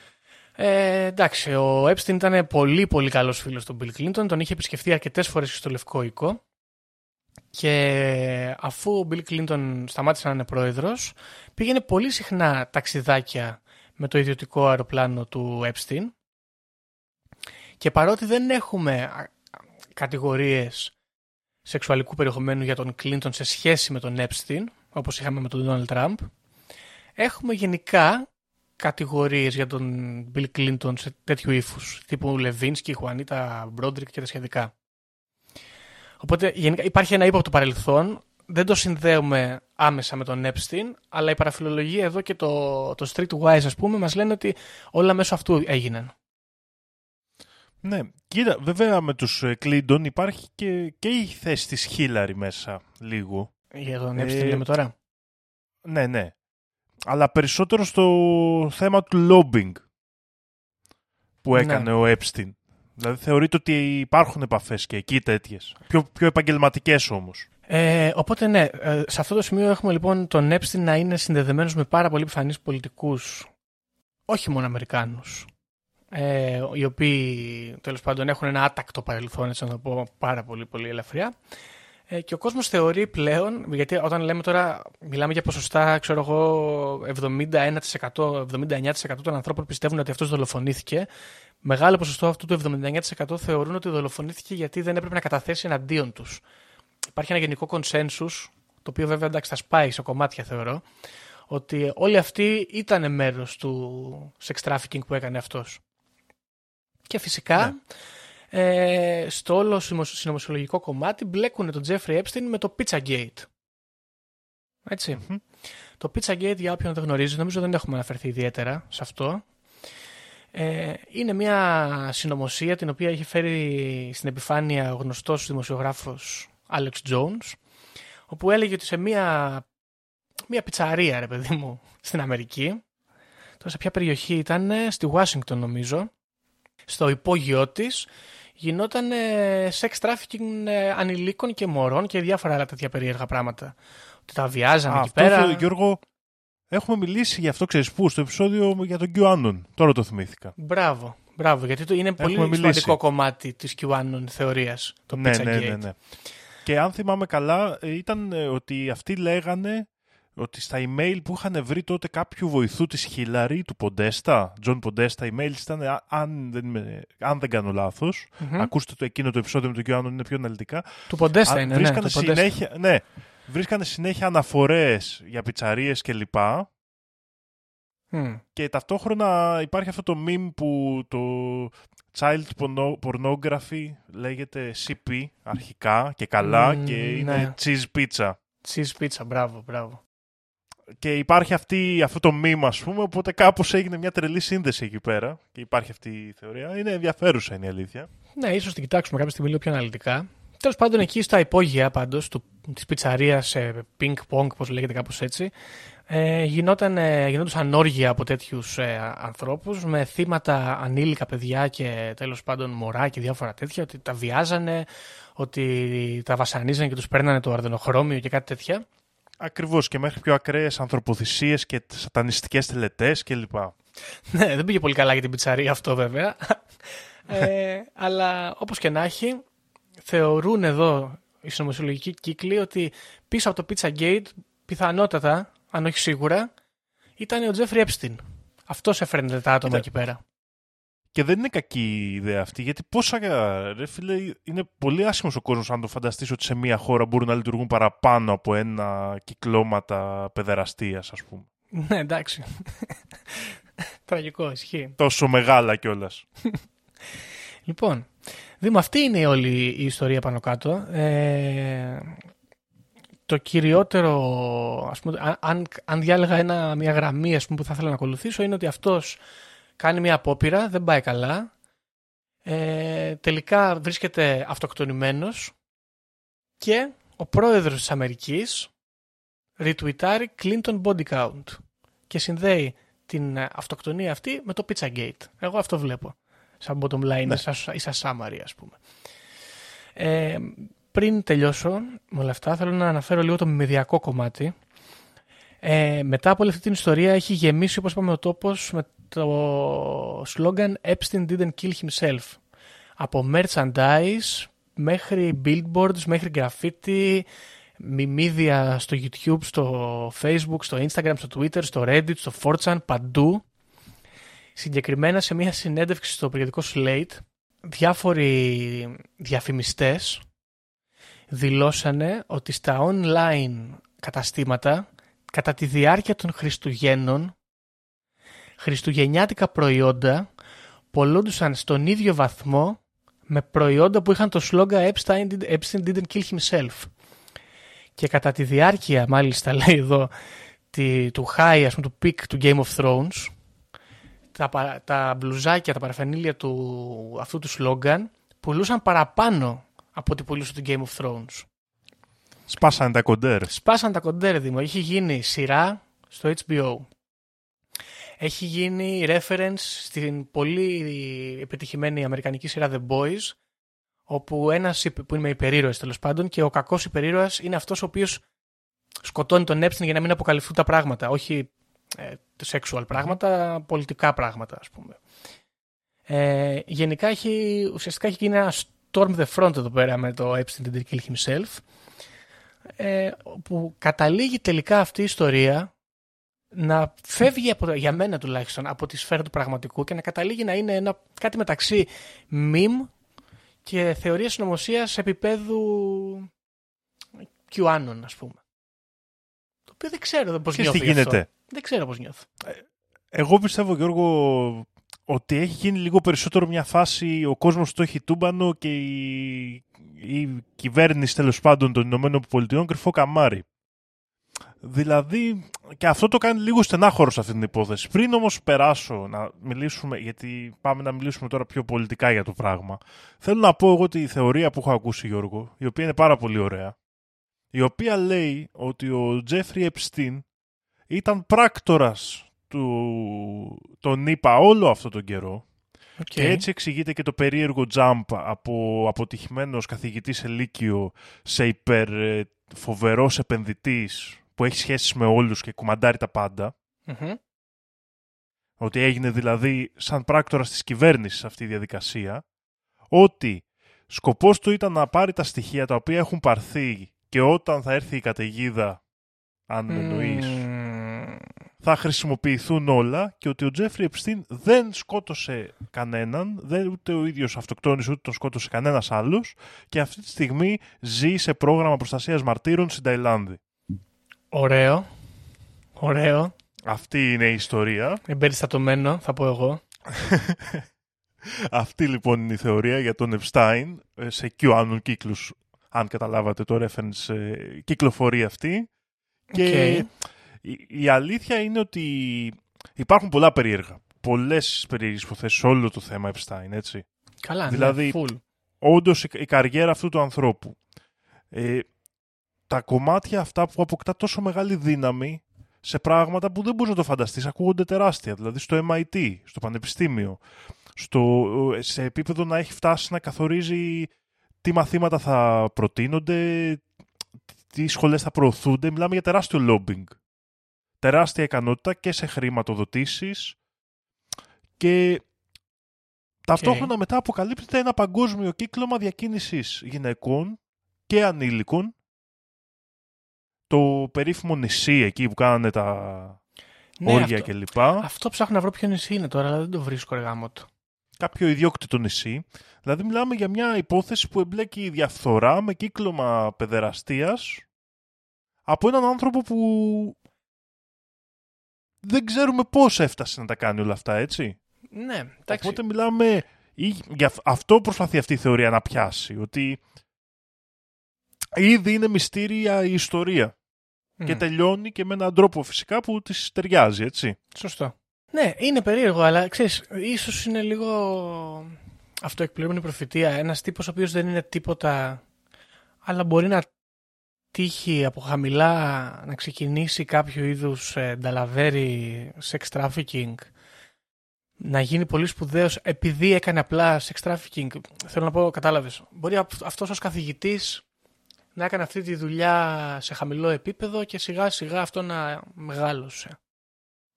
Ε, εντάξει, ο Epstein ήταν πολύ πολύ καλός φίλος του Bill Clinton, τον είχε επισκεφθεί αρκετές φορές στο Λευκό Οίκο και αφού ο Bill Clinton σταμάτησε να είναι πρόεδρος, πήγαινε πολύ συχνά ταξιδάκια με το ιδιωτικό αεροπλάνο του Epstein και παρότι δεν έχουμε α, κατηγορίες σεξουαλικού περιεχομένου για τον Clinton σε σχέση με τον Epstein, όπως είχαμε με τον Donald Trump, έχουμε γενικά κατηγορίες για τον Bill Clinton σε τέτοιου ύφους, τύπου Λεβίνσκι, Χουανίτα Μπρόντρικ και τα σχετικά. Οπότε γενικά υπάρχει ένα ύποπτο παρελθόν, δεν το συνδέουμε άμεσα με τον Epstein, αλλά η παραφιλολογία εδώ και το, το Streetwise ας πούμε μας λένε ότι όλα μέσω αυτού έγιναν. ναι. Κοίτα, βέβαια με τους ε, Κλίντον υπάρχει και, και η θέση της Χίλαρη μέσα λίγο. Για τον Ε, Epstein λέμε τώρα. Ναι, ναι. Αλλά περισσότερο στο θέμα του lobbying που Ναι. έκανε ο Epstein. Δηλαδή θεωρείται ότι υπάρχουν επαφές και εκεί τέτοιες. Πιο, πιο επαγγελματικές όμως. Ε, οπότε ναι, ε, σε αυτό το σημείο έχουμε λοιπόν τον Epstein να είναι συνδεδεμένος με πάρα πολύ επιφανείς πολιτικούς, όχι μόνο Αμερικάνους, ε, οι οποίοι τέλος πάντων έχουν ένα άτακτο παρελθόν, έτσι να το πω πάρα πολύ πολύ ελαφριά. Ε, και ο κόσμος θεωρεί πλέον, γιατί όταν λέμε τώρα, μιλάμε για ποσοστά, ξέρω εγώ, 71%, 79% των ανθρώπων που πιστεύουν ότι αυτός δολοφονήθηκε, μεγάλο ποσοστό αυτού του 79% θεωρούν ότι δολοφονήθηκε γιατί δεν έπρεπε να καταθέσει εναντίον τους υπάρχει ένα γενικό consensus, το οποίο βέβαια εντάξει θα σπάει σε κομμάτια θεωρώ, ότι όλοι αυτοί ήταν μέρος του sex trafficking που έκανε αυτός. Και φυσικά ε, στο όλο συνωμοσιολογικό κομμάτι μπλέκουν τον Jeffrey Epstein με το Pizzagate. ετσι Το Pizzagate για όποιον δεν γνωρίζει, νομίζω δεν έχουμε αναφερθεί ιδιαίτερα σε αυτό. Ε, είναι μια συνωμοσία την οποία έχει φέρει στην επιφάνεια ο γνωστός δημοσιογράφος Alex Jones, όπου έλεγε ότι σε μια, μια πιτσαρία, ρε παιδί μου, στην Αμερική, τώρα σε ποια περιοχή ήταν, στη Washington νομίζω, στο υπόγειό της, γινόταν sex trafficking ε, ανηλίκων και μωρών και διάφορα άλλα τέτοια περίεργα πράγματα. Ότι τα βιάζανε εκεί πέρα. Αυτό, Γιώργο, έχουμε μιλήσει για αυτό, ξέρεις πού, στο επεισόδιο για τον QAnon. Τώρα το θυμήθηκα. Μπράβο, μπράβο, γιατί το είναι πολύ σημαντικό κομμάτι της QAnon θεωρίας, το ναι, Pizzagate. ναι, ναι, ναι. Και αν θυμάμαι καλά, ε, ήταν ε, ότι αυτοί λέγανε ότι στα email που είχαν βρει τότε κάποιου βοηθού της Χίλαρη, του Ποντέστα, Τζον Ποντέστα, email ήταν, αν δεν, αν δεν κάνω λάθος, mm-hmm. ακούστε το εκείνο το επεισόδιο με τον Κιάνο, είναι πιο αναλυτικά. Του Ποντέστα είναι, βρίσκανε ναι, συνέχεια, ναι, βρίσκανε συνέχεια αναφορές για πιτσαρίες κλπ. Mm. Και ταυτόχρονα υπάρχει αυτό το meme που το child pornography λέγεται CP αρχικά και καλά Mm, και ναι. είναι cheese pizza. Cheese pizza, μπράβο, μπράβο. Και υπάρχει αυτή, αυτό το meme, ας πούμε, οπότε κάπως έγινε μια τρελή σύνδεση εκεί πέρα και υπάρχει αυτή η θεωρία. Είναι ενδιαφέρουσα είναι η αλήθεια. Ναι, ίσως την κοιτάξουμε κάποια στιγμή λίγο πιο αναλυτικά. Τέλος πάντων, εκεί στα υπόγεια πάντως της πιτσαρίας σε ping pong, όπω λέγεται κάπως έτσι, ε, γινόταν, ε, γινόντουσαν όργια από τέτοιους ε, ανθρώπους με θύματα ανήλικα παιδιά και τέλος πάντων μωρά και διάφορα τέτοια, ότι τα βιάζανε, ότι τα βασανίζανε και τους παίρνανε το αρδενοχρώμιο και κάτι τέτοια. Ακριβώς και μέχρι πιο ακραίες ανθρωποθυσίες και σατανιστικές τελετές κλπ. ναι, δεν πήγε πολύ καλά για την πιτσαρία αυτό βέβαια. ε, αλλά όπως και να έχει, θεωρούν εδώ οι συνωμοσιολογικοί κύκλοι ότι πίσω από το Pizzagate πιθανότατα, αν όχι σίγουρα, ήταν ο Τζέφρι Epstein. Αυτός έφερνε τα άτομα Κοίτα. εκεί πέρα. Και δεν είναι κακή η ιδέα αυτή, γιατί πόσα, ρε φίλε, είναι πολύ άσχημος ο κόσμος αν το φανταστείς ότι σε μια χώρα μπορούν να λειτουργούν παραπάνω από ένα κυκλώματα παιδεραστίας, ας πούμε. Ναι, εντάξει. Τραγικό, ισχύει. Τόσο μεγάλα κιόλας. Λοιπόν, Δήμο, αυτή είναι όλη η ιστορία πάνω κάτω. Ε, το κυριότερο, ας πούμε, αν- αν, αν διάλεγα ένα, μια γραμμή ας πούμε, που θα ήθελα να ακολουθήσω, είναι ότι αυτός κάνει μια απόπειρα, δεν πάει καλά. Ε, τελικά βρίσκεται αυτοκτονημένος και ο πρόεδρος της Αμερικής ριτουιτάρει Clinton Body Count και συνδέει την ε, αυτοκτονία αυτή με το Pizzagate. Εγώ αυτό βλέπω. Σαν bottom line Ναι. σαν- ή σαν summary ας πούμε. Ε, πριν τελειώσω με όλα αυτά θέλω να αναφέρω λίγο το μηδιακό κομμάτι. Ε, μετά από όλη αυτή την ιστορία έχει γεμίσει όπως είπαμε ο τόπος με το σλόγκαν Epstein didn't kill himself. Από merchandise μέχρι billboards, μέχρι graffiti, μιμίδια στο YouTube, στο Facebook, στο Instagram, στο Twitter, στο Reddit, στο 4chan, παντού. Συγκεκριμένα σε μια συνέντευξη στο περιοδικό Slate, διάφοροι διαφημιστές δηλώσανε ότι στα online καταστήματα κατά τη διάρκεια των Χριστουγέννων χριστουγεννιάτικα προϊόντα πουλιούντουσαν στον ίδιο βαθμό με προϊόντα που είχαν το σλόγκαν Epstein, did- Epstein didn't kill himself. Και κατά τη διάρκεια, μάλιστα λέει εδώ, τη, του high, ας πούμε, του peak του Game of Thrones, τα, πα- τα μπλουζάκια, τα paraphernalia του, αυτού του σλόγκαν πουλούσαν παραπάνω από ό,τι πουλούσε το Game of Thrones. Σπάσανε τα κοντέρ. Σπάσαν τα κοντέρ, Δήμο. Έχει γίνει σειρά στο HBO. Έχει γίνει reference στην πολύ επιτυχημένη αμερικανική σειρά The Boys, όπου ένας υπε- που είναι με υπερήρωες τέλος πάντων και ο κακός υπερήρωας είναι αυτός ο οποίος σκοτώνει τον Epstein για να μην αποκαλυφθούν τα πράγματα. Όχι ε, sexual πράγματα, πολιτικά πράγματα ας πούμε. Ε, γενικά έχει, ουσιαστικά έχει γίνει ένας storm the front εδώ πέρα με το Epstein didn't kill himself ε, που καταλήγει τελικά αυτή η ιστορία να φεύγει από, για μένα τουλάχιστον από τη σφαίρα του πραγματικού και να καταλήγει να είναι ένα, κάτι μεταξύ meme και θεωρία συνωμοσίας επίπεδου QAnon ας πούμε. Το οποίο δεν ξέρω πώς Και νιώθω. τι γι' αυτό. γίνεται. Δεν ξέρω πώς νιώθω. Εγώ πιστεύω, Γιώργο, ότι έχει γίνει λίγο περισσότερο μια φάση ο κόσμος το έχει τούμπανο και η, η κυβέρνηση τέλος πάντων των Ηνωμένων Πολιτειών κρυφό καμάρι. Δηλαδή, και αυτό το κάνει λίγο στενάχωρο σε αυτή την υπόθεση. Πριν όμως περάσω να μιλήσουμε, γιατί πάμε να μιλήσουμε τώρα πιο πολιτικά για το πράγμα, θέλω να πω εγώ τη θεωρία που έχω ακούσει, Γιώργο, η οποία είναι πάρα πολύ ωραία, η οποία λέει ότι ο Τζέφρι Επστίν ήταν πράκτορας του, τον είπα όλο αυτό τον καιρό Οκ. και έτσι εξηγείται και το περίεργο jump από αποτυχημένος καθηγητής σε Λύκειο σε υπερ ε, φοβερός επενδυτής που έχει σχέσεις με όλους και κουμαντάρει τα πάντα. Μμμ. Ότι έγινε δηλαδή σαν πράκτορας της κυβέρνησης αυτή η διαδικασία. Ότι σκοπός του ήταν να πάρει τα στοιχεία τα οποία έχουν πάρθει και όταν θα έρθει η καταιγίδα, αν με εννοείς, Μμμ. Θα χρησιμοποιηθούν όλα και ότι ο Τζέφρι Επστίν δεν σκότωσε κανέναν, δεν, ούτε ο ίδιος αυτοκτόνησε ούτε τον σκότωσε κανένας άλλος και αυτή τη στιγμή ζει σε πρόγραμμα προστασίας μαρτύρων στην Ταϊλάνδη. Ωραίο. Ωραίο. Αυτή είναι η ιστορία. Εμπεριστατωμένο, θα πω εγώ. Αυτή λοιπόν είναι η θεωρία για τον Epstein ε, σε QAnon κύκλους, αν καταλάβατε το reference, ε, κυκλοφορεί αυτή. Και Οκ. Η, η αλήθεια είναι ότι υπάρχουν πολλά περίεργα. Πολλές περίεργες υποθέσεις σε όλο το θέμα Epstein, έτσι. Καλά, Δηλαδή, ναι, full. όντως η, η καριέρα αυτού του ανθρώπου. Ε, τα κομμάτια αυτά που αποκτά τόσο μεγάλη δύναμη σε πράγματα που δεν μπορείς να το φανταστείς, ακούγονται τεράστια. Δηλαδή στο MIT, στο πανεπιστήμιο, στο, σε επίπεδο να έχει φτάσει να καθορίζει τι μαθήματα θα προτείνονται, τι σχολές θα προωθούνται. Μιλάμε για τεράστιο lobbying. Τεράστια ικανότητα και σε χρηματοδοτήσεις και ταυτόχρονα μετά αποκαλύπτεται ένα παγκόσμιο κύκλωμα διακίνησης γυναικών και ανήλικων. Το περίφημο νησί εκεί που κάνανε τα Ναι, όρια αυτό, κλπ. αυτό ψάχνω να βρω ποιο νησί είναι τώρα, αλλά δεν το βρίσκω ρε γάμο του. Κάποιο ιδιόκτητο νησί. Δηλαδή μιλάμε για μια υπόθεση που εμπλέκει διαφθορά με κύκλωμα παιδεραστίας από έναν άνθρωπο που δεν ξέρουμε πώς έφτασε να τα κάνει όλα αυτά, έτσι. Ναι, εντάξει. Οπότε μιλάμε. ή Για αυ- αυτό προσπαθεί αυτή η θεωρία να πιάσει. Ότι ήδη είναι μυστήρια η ιστορία. Μμ. Και τελειώνει και με έναν τρόπο φυσικά που της ταιριάζει, έτσι. Σωστό. Ναι, είναι περίεργο, αλλά ξέρεις, ίσως είναι λίγο αυτοεκπληρούμενη προφητεία. Ένας τύπος ο οποίος δεν είναι τίποτα, αλλά μπορεί να τύχει από χαμηλά να ξεκινήσει κάποιο είδους ε, νταλαβέρι sex trafficking, να γίνει πολύ σπουδαίος επειδή έκανε απλά sex trafficking. Θέλω να πω, κατάλαβες. Μπορεί αυ- αυτός ως καθηγητής να έκανε αυτή τη δουλειά σε χαμηλό επίπεδο και σιγά σιγά αυτό να μεγάλωσε.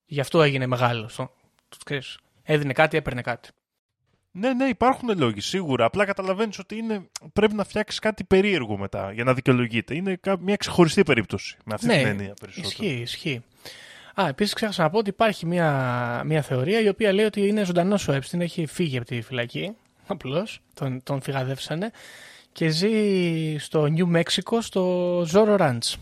Γι' αυτό έγινε μεγάλος. Το, το ξέρεις. Έδινε κάτι, έπαιρνε κάτι. Ναι, ναι, υπάρχουν λόγοι σίγουρα. Απλά καταλαβαίνεις ότι είναι, πρέπει να φτιάξεις κάτι περίεργο μετά για να δικαιολογείται. Είναι κα- μια ξεχωριστή περίπτωση με αυτή Ναι, την έννοια περισσότερο. Ισχύει, ισχύει. Α, επίσης ξέχασα να πω ότι υπάρχει μια, μια θεωρία η οποία λέει ότι είναι ζωντανός ο Epstein, έχει φύγει από τη φυλακή. Απλώς. Τον, τον φυγαδεύσανε. Και ζει στο Νιου Μέξικο, στο Zorro Ranch.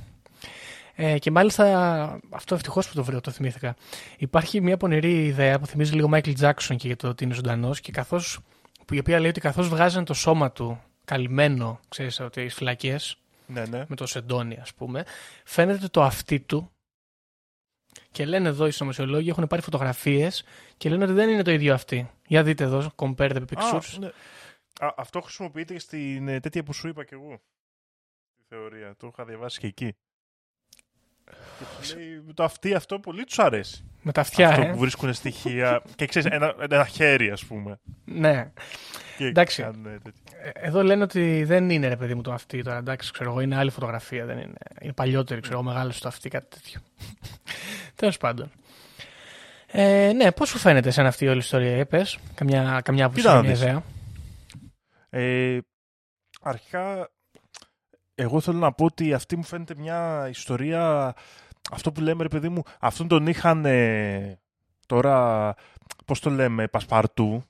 Ε, και μάλιστα, αυτό ευτυχώς που το βρήκα, το θυμήθηκα. Υπάρχει μια πονηρή ιδέα που θυμίζει λίγο Michael Jackson και για το ότι είναι ζωντανός και καθώς, που η οποία λέει ότι καθώς βγάζανε το σώμα του καλυμμένο, ξέρεις, από τις φυλακές, Ναι, ναι. με το σεντόνι ας πούμε, φαίνεται το αυτί του και λένε εδώ οι συνωμοσιολόγοι έχουν πάρει φωτογραφίες και λένε ότι δεν είναι το ίδιο αυτή. Για δείτε εδώ, compare the pictures. Α, ναι. Α, αυτό χρησιμοποιείται και στην ε, τέτοια που σου είπα κι εγώ. Τη θεωρία. Το είχα διαβάσει και εκεί. Και του λέει, το αυτή αυτό πολύ τους αρέσει. Με τα αυτιά, αυτό ε. που βρίσκουν στοιχεία. και ξέρεις, ένα, ένα χέρι, ας πούμε. Ναι. Και Εντάξει. κάνουν τέτοια. Ε, Εδώ λένε ότι δεν είναι ρε παιδί μου το αυτή τώρα. Εντάξει, ξέρω εγώ, είναι άλλη φωτογραφία. Δεν είναι. Είναι παλιότερη, ξέρω εγώ, μεγάλο το αυτή, κάτι τέτοιο. Τέλος πάντων. Ε, ναι, πώς σου φαίνεται σαν αυτή η όλη ιστορία, ε, πες. Καμιά, καμιά άποψη, Κοίτα να καμιά δεις. ιδέα. Ε, αρχικά, εγώ θέλω να πω ότι αυτή μου φαίνεται μια ιστορία. Αυτό που λέμε, ρε παιδί μου, αυτόν τον είχαν ε, τώρα, πώς το λέμε, πασπαρτού.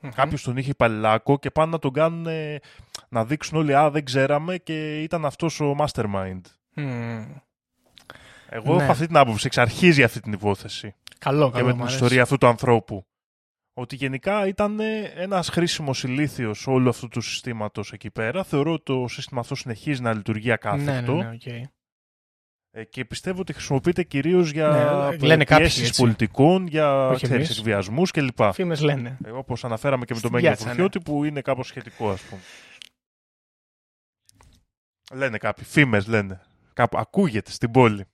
Μμμ. Κάποιος τον είχε υπαλληλάκο και πάνε να τον κάνουν ε, να δείξουν όλοι, α, δεν ξέραμε και ήταν αυτός ο mastermind. Μμμ. Εγώ Ναι. έχω αυτή την άποψη, εξ αρχής για αυτή την υπόθεση. Καλό, και καλό. με μου την αρέσει. ιστορία αυτού του ανθρώπου. Ότι γενικά ήταν ένας χρήσιμος ηλίθιος όλου αυτού του συστήματος εκεί πέρα. Θεωρώ ότι το σύστημα αυτό συνεχίζει να λειτουργεί Ναι, ακάθεκτο. ναι, ναι, οκ. Ε, και πιστεύω ότι χρησιμοποιείται κυρίως για Ναι, λένε κάποιοι, πιέσεις έτσι. πολιτικών, για Όχι ξέρεις, εμείς. εκβιασμούς κλπ. Φήμες λένε. Ε, όπως αναφέραμε και με τον Στην Μέγιο πιάτσα, ναι. Φουρτιώτη που είναι κάπως σχετικό ας πούμε. Λένε κάποιοι, φήμες λένε. Κάπου ακούγεται στην πόλη.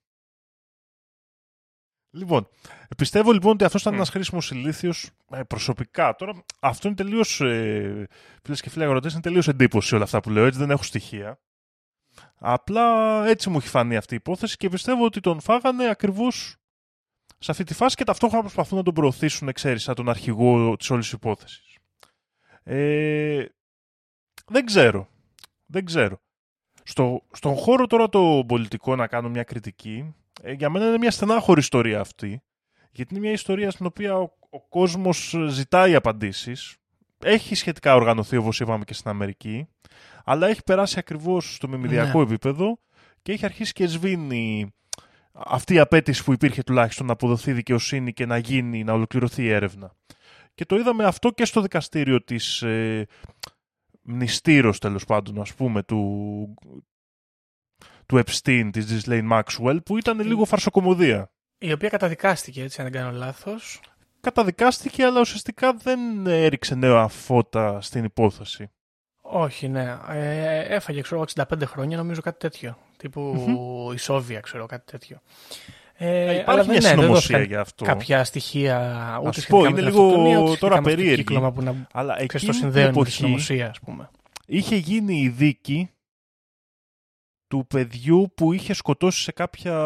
Λοιπόν, πιστεύω λοιπόν ότι αυτός ήταν Μμ. ένας χρήσιμος ηλίθιος ε, προσωπικά. Τώρα, αυτό είναι τελείως, ε, φίλες και φίλοι αγροτές, είναι τελείως εντύπωση όλα αυτά που λέω, έτσι δεν έχω στοιχεία. Απλά έτσι μου έχει φανεί αυτή η υπόθεση και πιστεύω ότι τον φάγανε ακριβώς σε αυτή τη φάση και ταυτόχρονα προσπαθούν να τον προωθήσουν, ξέρεις, σαν τον αρχηγό της όλης υπόθεσης. Ε, δεν ξέρω. Δεν ξέρω. Στο, στον χώρο τώρα το πολιτικό να κάνω μια κριτική, ε, για μένα είναι μια στενάχωρη ιστορία αυτή. Γιατί είναι μια ιστορία στην οποία ο, ο κόσμος ζητάει απαντήσεις. Έχει σχετικά οργανωθεί όπως είπαμε και στην Αμερική, αλλά έχει περάσει ακριβώς στο μιμιδιακό Ναι. επίπεδο και έχει αρχίσει και σβήνει αυτή η απέτηση που υπήρχε τουλάχιστον να αποδοθεί δικαιοσύνη και να γίνει, να ολοκληρωθεί η έρευνα. Και το είδαμε αυτό και στο δικαστήριο της ε, μνηστήρος τέλος πάντων ας πούμε του, του Epstein της Ghislaine Maxwell που ήταν λίγο φαρσοκομωδία. Η οποία καταδικάστηκε, έτσι, αν δεν κάνω λάθος. Καταδικάστηκε αλλά ουσιαστικά δεν έριξε νέα φώτα στην υπόθεση. Όχι, ναι. Ε, έφαγε, ξέρω, εγώ, 65 χρόνια, νομίζω κάτι τέτοιο. Τύπου η Σόβια, ξέρω, κάτι τέτοιο. Ε, υπάρχει αλλά μια δεν, ναι, δεν συνωμοσία δόθηκαν για αυτό. κάποια στοιχεία ούτε σου σχετικά πω, με είναι την λίγο αυτοκτονία, ούτε σχετικά τώρα με το περίεργη. κύκλωμα που να Αλλά ξέρεις, εκείνη το την συνδέουν με τη εποχή συνωμοσία, ας πούμε. είχε γίνει η δίκη του παιδιού που είχε σκοτώσει σε κάποια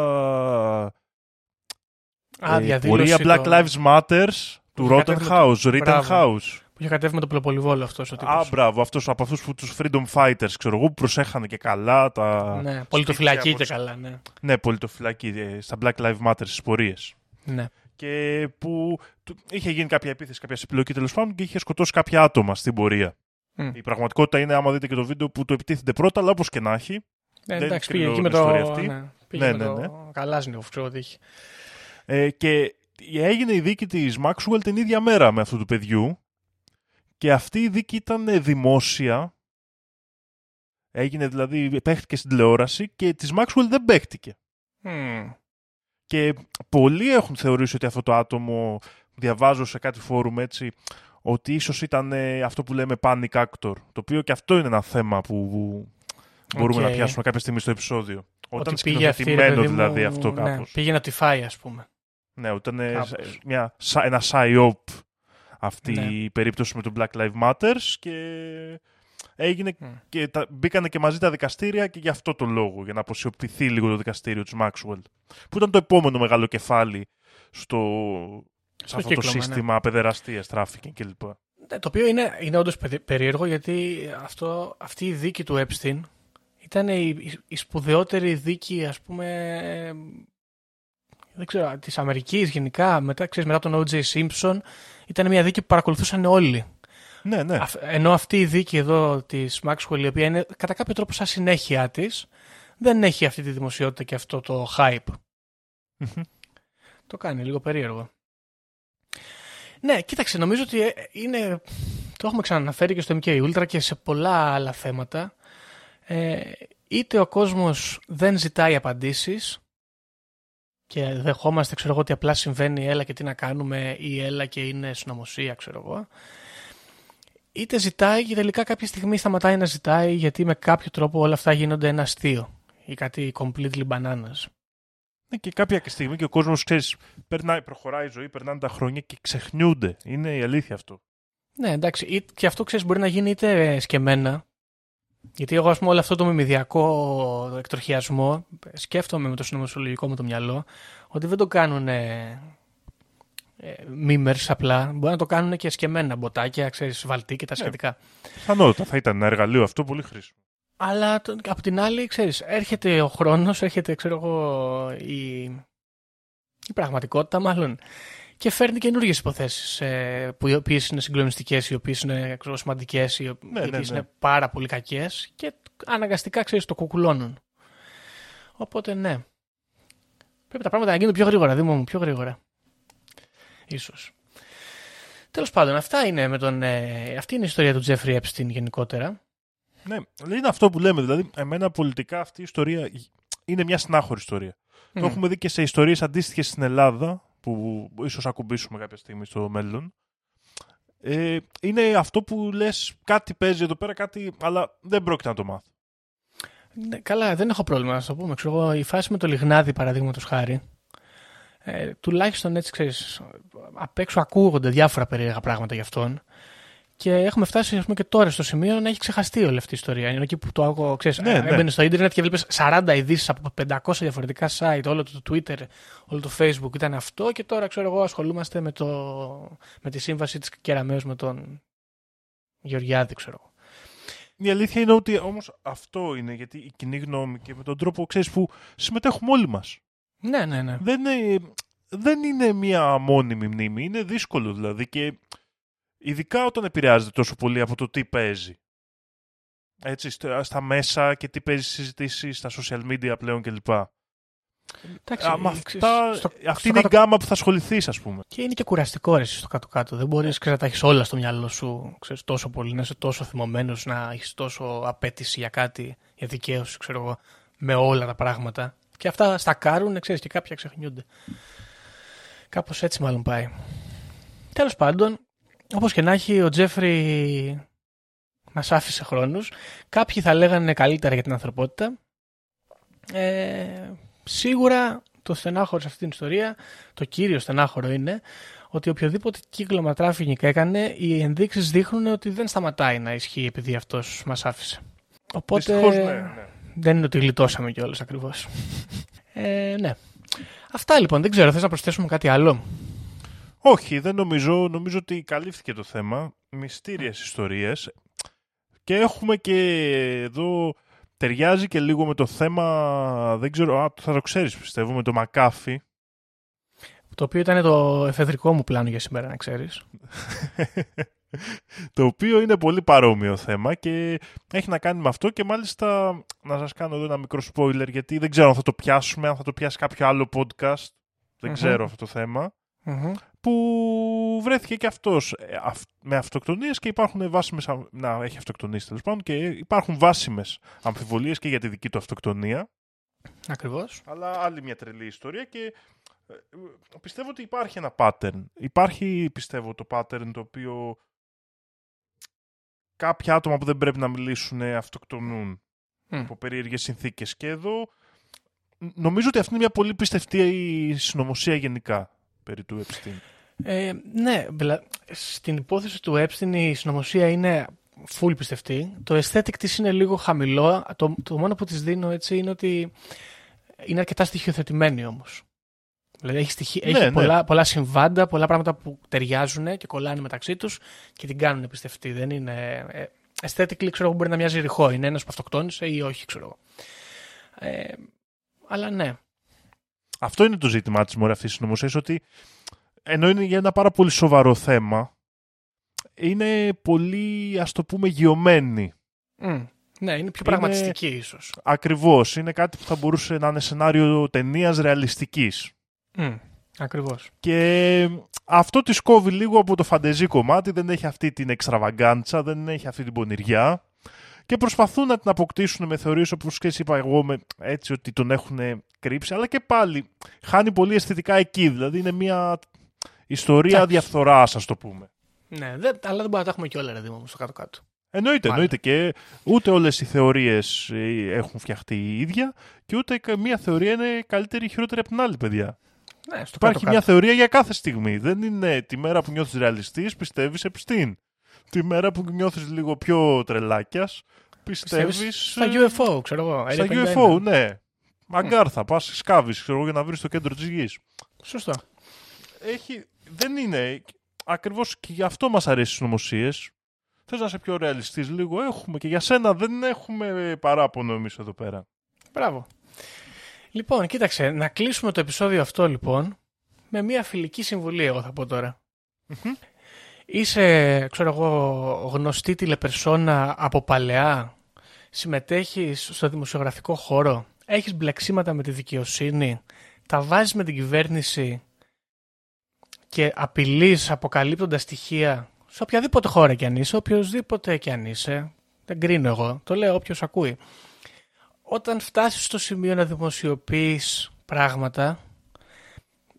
Α, ε, διαδήλωση πορεία Black το- Lives Matters του είχε Rotten κατέβει με House, το- Written Μπράβο. House. Που είχε κατέβει με το πελοπολιβόλο αυτός ο τύπος. Α, μπράβο, αυτός, από αυτούς που τους Freedom Fighters, ξέρω εγώ, που προσέχανε και καλά τα... Ναι, πολιτοφυλακή από και τις- καλά, ναι. Ναι, πολιτοφυλακή, ε, στα Black Lives Matter στις πορείες. ναι. Και που του- είχε γίνει κάποια επίθεση, κάποια συμπλοκή τέλος πάντων και είχε σκοτώσει κάποια άτομα στην πορεία. Μμ. Η πραγματικότητα είναι, άμα δείτε και το βίντεο, που το επιτίθεται πρώτα, αλλά όπως και να έχει. Ναι, Δεν εντάξει, κρίνω πήγε εκεί με την το. ιστορία αυτή. Ναι, πήγε Ναι, με ναι, το Καλάζνικοφ, ξέρω ότι είχε. Ε, και έγινε η δίκη της Maxwell την ίδια μέρα με αυτού του παιδιού και αυτή η δίκη ήταν δημόσια. Έγινε δηλαδή, παίχτηκε στην τηλεόραση και της Maxwell δεν παίχτηκε. Μμ. Και πολλοί έχουν θεωρήσει ότι αυτό το άτομο, διαβάζω σε κάτι φόρουμ έτσι, ότι ίσως ήταν ε, αυτό που λέμε panic actor. Το οποίο και αυτό είναι ένα θέμα που μπορούμε Οκ. να πιάσουμε κάποια στιγμή στο επεισόδιο. Όταν Ότι πήγε αυτή, ρε σκηνοθετημένο παιδί μου, δηλαδή αυτό ναι, κάπως. πήγε να τη φάει, ας πούμε. Ναι, όταν είναι Κάπως. μια, σα- ένα psyop αυτή Ναι. η περίπτωση με το Black Lives Matters και έγινε Μμ. και τα, μπήκανε και μαζί τα δικαστήρια και για αυτό το λόγο, για να αποσιωπηθεί λίγο το δικαστήριο της Maxwell. Που ήταν το επόμενο μεγάλο κεφάλι στο, σε Στο αυτό κύκλωμα, το ναι. σύστημα παιδεραστίας, τράφικινγκ κλπ. Ναι, το οποίο είναι, είναι όντως περίεργο γιατί αυτό, αυτή η δίκη του Epstein ήταν η, η, η σπουδαιότερη δίκη, ας πούμε, ε, δεν ξέρω, της Αμερικής γενικά, μετά, ξέρεις, μετά τον O.J. Simpson, ήταν μια δίκη που παρακολουθούσαν όλοι. Ναι, ναι. Αφ- ενώ αυτή η δίκη εδώ της Maxwell, η οποία είναι κατά κάποιο τρόπο σαν συνέχεια της, δεν έχει αυτή τη δημοσιότητα και αυτό το hype. Μμμ. Το κάνει λίγο περίεργο. Ναι, κοίταξε, νομίζω ότι ε, είναι. Το έχουμε ξαναναφέρει και στο MK Ultra και σε πολλά άλλα θέματα. Ε, είτε ο κόσμος δεν ζητάει απαντήσεις και δεχόμαστε, ξέρω εγώ, ότι απλά συμβαίνει έλα και τι να κάνουμε ή έλα και είναι συνωμοσία, ξέρω εγώ. Είτε ζητάει και τελικά κάποια στιγμή σταματάει να ζητάει γιατί με κάποιο τρόπο όλα αυτά γίνονται ένα αστείο ή κάτι completely bananas. Ναι, και κάποια στιγμή και ο κόσμος, ξέρεις, περνάει, προχωράει η ζωή, περνάνε τα χρόνια και ξεχνιούνται. Είναι η αλήθεια αυτό. Ναι, εντάξει. Ή- Και αυτό ξέρεις μπορεί να γίνει είτε σκεμμένα. Γιατί εγώ, ας πούμε, όλο αυτό το μιμηδιακό εκτροχιασμό σκέφτομαι με το συνωμοσιολογικό μου το μυαλό ότι δεν το κάνουν ε, μίμερς απλά. Μπορεί να το κάνουν και σκεμμένα μποτάκια, ξέρεις, βαλτί και τα Ναι. σχετικά. Πιθανότατα θα ήταν ένα εργαλείο αυτό πολύ χρήσιμο. Αλλά το- από την άλλη, ξέρεις, έρχεται ο χρόνος, έρχεται, ξέρω εγώ, η, η πραγματικότητα μάλλον και φέρνει καινούργιες υποθέσεις ε, που οι οποίες είναι συγκλονιστικές, οι οποίες είναι ξέρω, σημαντικές, οι, ο- Ναι, οι ναι, οποίες ναι. είναι πάρα πολύ κακές και αναγκαστικά, ξέρεις, το κουκουλώνουν. Οπότε, ναι. Πρέπει τα πράγματα να γίνουν πιο γρήγορα, Δήμο μου, πιο γρήγορα. Ίσως. Τέλος πάντων, αυτά είναι με τον, ε, αυτή είναι η ιστορία του Τζέφρι Epstein γενικότερα. Ναι, είναι αυτό που λέμε. Δηλαδή, εμένα πολιτικά αυτή η ιστορία είναι μια συνάχωρη ιστορία. Το έχουμε δει και σε ιστορίες αντίστοιχες στην Ελλάδα, που ίσως ακουμπήσουμε κάποια στιγμή στο μέλλον. Ε, είναι αυτό που λες, κάτι παίζει εδώ πέρα, κάτι, αλλά δεν πρόκειται να το μάθω. Ναι, καλά, δεν έχω πρόβλημα να το πούμε. Ξέρω, εγώ, η φάση με το λιγνάδι, παραδείγματος χάρη, ε, τουλάχιστον έτσι ξέρεις, απ' έξω ακούγονται διάφορα περίεργα πράγματα γι' αυτόν. Και έχουμε φτάσει ας πούμε, και τώρα στο σημείο να έχει ξεχαστεί όλη αυτή η ιστορία. Είναι εκεί που το άκουγα, ξέρεις, Ναι, ναι, ναι. έμπαινε στο ίντερνετ και βλέπεις 40 ειδήσεις από 500 διαφορετικά site, όλο το Twitter, όλο το Facebook ήταν αυτό. Και τώρα ξέρω εγώ ασχολούμαστε με, το, με τη σύμβαση της Κεραμέως με τον Γεωργιάδη, ξέρω εγώ. Η αλήθεια είναι ότι όμως αυτό είναι, γιατί η κοινή γνώμη και με τον τρόπο ξέρεις, που συμμετέχουμε όλοι μας. Ναι, ναι, ναι. Δεν, είναι, δεν είναι μια μόνιμη μνήμη. Είναι δύσκολο δηλαδή και ειδικά όταν επηρεάζεται τόσο πολύ από το τι παίζει. Έτσι, στα στα μέσα και τι παίζει συζητήσεις στα social media πλέον κλπ. Εντάξει, Α, με ξέρεις, αυτά, στο- αυτή στο είναι η κάτω- γκάμα που θα ασχοληθείς, ας πούμε. Και είναι και κουραστικό ρε, εσύ, στο κάτω-κάτω. Δεν μπορείς να τα έχεις όλα στο μυαλό σου ξέρεις, τόσο πολύ, να είσαι τόσο θυμωμένος, να έχεις τόσο απέτηση για κάτι, για δικαίωση, ξέρω εγώ, με όλα τα πράγματα. Και αυτά στακάρουν, ξέρεις, και κάποια ξεχνιούνται. Κάπως έτσι μάλλον πάει. Τέλος πάντων, όπως και να έχει, ο Τζέφρι μας άφησε χρόνους. Κάποιοι θα λέγανε καλύτερα για την ανθρωπότητα. Ε, σίγουρα το στενάχωρο σε αυτή την ιστορία, το κύριο στενάχωρο είναι ότι οποιοδήποτε κύκλωμα τράφικινγκ έκανε, οι ενδείξεις δείχνουν ότι δεν σταματάει να ισχύει επειδή αυτός μας άφησε. Οπότε Δυστυχώς, ναι, ναι. δεν είναι ότι γλιτώσαμε κιόλας ακριβώς. ε, ναι. Αυτά λοιπόν, δεν ξέρω, θες να προσθέσουμε κάτι άλλο; Όχι, δεν νομίζω. Νομίζω ότι καλύφθηκε το θέμα. Μυστήριες ιστορίες. Και έχουμε και εδώ... Ταιριάζει και λίγο με το θέμα, δεν ξέρω, α, θα το ξέρεις πιστεύω, με το Μακάφι. Το οποίο ήταν το εφεδρικό μου πλάνο για σήμερα, να ξέρεις. το οποίο είναι πολύ παρόμοιο θέμα και έχει να κάνει με αυτό και μάλιστα να σας κάνω εδώ ένα μικρό spoiler γιατί δεν ξέρω αν θα το πιάσουμε, αν θα το πιάσει κάποιο άλλο podcast. Δεν Μμμ. ξέρω αυτό το θέμα. Μμμ. Που βρέθηκε και αυτός ε, αυ- με αυτοκτονίες και υπάρχουν βάσιμες, α- να έχει αυτοκτονήσει τέλος πάντων και υπάρχουν βάσιμες αμφιβολίες και για τη δική του αυτοκτονία Ακριβώς. αλλά άλλη μια τρελή ιστορία και ε, ε, πιστεύω ότι υπάρχει ένα pattern. Υπάρχει πιστεύω το pattern το οποίο κάποια άτομα που δεν πρέπει να μιλήσουν ε, αυτοκτονούν Μμ. από περίεργες συνθήκες και εδώ ν- νομίζω ότι αυτή είναι μια πολύ πιστευτή συνωμοσία γενικά περί του Epstein. Ε, ναι, μπλα- στην υπόθεση του Epstein η συνωμοσία είναι full πιστευτή. Το aesthetic της είναι λίγο χαμηλό. Το, το μόνο που της δίνω έτσι είναι ότι είναι αρκετά στοιχειοθετημένη όμως. Δηλαδή έχει, στοιχεία, Ναι, έχει ναι. πολλά, πολλά συμβάντα, πολλά πράγματα που ταιριάζουν και κολλάνε μεταξύ τους και την κάνουν πιστευτή. Δεν είναι... Ε, aesthetically ξέρω εγώ μπορεί να μοιάζει ρηχό. Είναι ένας που αυτοκτόνησε ή όχι ξέρω εγώ. Ε, αλλά ναι. Αυτό είναι το ζήτημά της μωρέ αυτής της συνωμοσίας, ότι ενώ είναι για ένα πάρα πολύ σοβαρό θέμα, είναι πολύ, ας το πούμε, γιωμένη. Μμ. Ναι, είναι πιο Είναι- πραγματιστική ίσως. Ακριβώς. Είναι κάτι που θα μπορούσε να είναι σενάριο ταινίας ρεαλιστικής. Μμ. Ακριβώς. Και αυτό τη κόβει λίγο από το φαντεζή κομμάτι, δεν έχει αυτή την εξτραβαγκάντσα, δεν έχει αυτή την πονηριά. Και προσπαθούν να την αποκτήσουν με θεωρίες όπως και εσύ είπα εγώ με, έτσι ότι τον έχουν κρύψει, αλλά και πάλι χάνει πολύ αισθητικά εκεί. Δηλαδή είναι μια ιστορία Εντάξει. διαφθοράς, ας το πούμε. Ναι, δεν, αλλά δεν μπορούμε να τα έχουμε και όλα, ρε Δήμο, μου, στο κάτω-κάτω. Εννοείται, Μάλλον. εννοείται και ούτε όλες οι θεωρίες ε, έχουν φτιαχτεί οι ίδια και ούτε καμία θεωρία είναι καλύτερη ή χειρότερη από την άλλη, παιδιά. Ναι, στο Υπάρχει κάτω-κάτω. μια θεωρία για κάθε στιγμή. Δεν είναι τη μέρα που νιώθεις ρεαλιστής, πιστεύεις επιστήν. Τη μέρα που νιώθεις λίγο πιο τρελάκιας, πιστεύεις... Στα ε, UFO, ξέρω εγώ. Στα Area 51. UFO, ναι. Μαγκάρθα, πας σκάβεις ξέρω, εγώ, για να βρεις το κέντρο της γης. Σωστό. Έχει, δεν είναι. Ακριβώς και γι' αυτό μας αρέσει οι συνωμοσίες. Θες να είσαι πιο ρεαλιστής λίγο, έχουμε. Και για σένα δεν έχουμε παράπονο εμείς εδώ πέρα. Μπράβο. Λοιπόν, κοίταξε, να κλείσουμε το επεισόδιο αυτό λοιπόν με μια φιλική συμβουλή, εγώ θα πω τώρα. Είσαι, ξέρω εγώ, γνωστή τηλεπερσόνα από παλαιά, συμμετέχεις στο δημοσιογραφικό χώρο, έχεις μπλεξίματα με τη δικαιοσύνη, τα βάζεις με την κυβέρνηση και απειλείς αποκαλύπτοντας στοιχεία σε οποιαδήποτε χώρα κι αν είσαι, οποιοδήποτε κι αν είσαι, δεν κρίνω εγώ, το λέω όποιος ακούει. Όταν φτάσεις στο σημείο να δημοσιοποιείς πράγματα,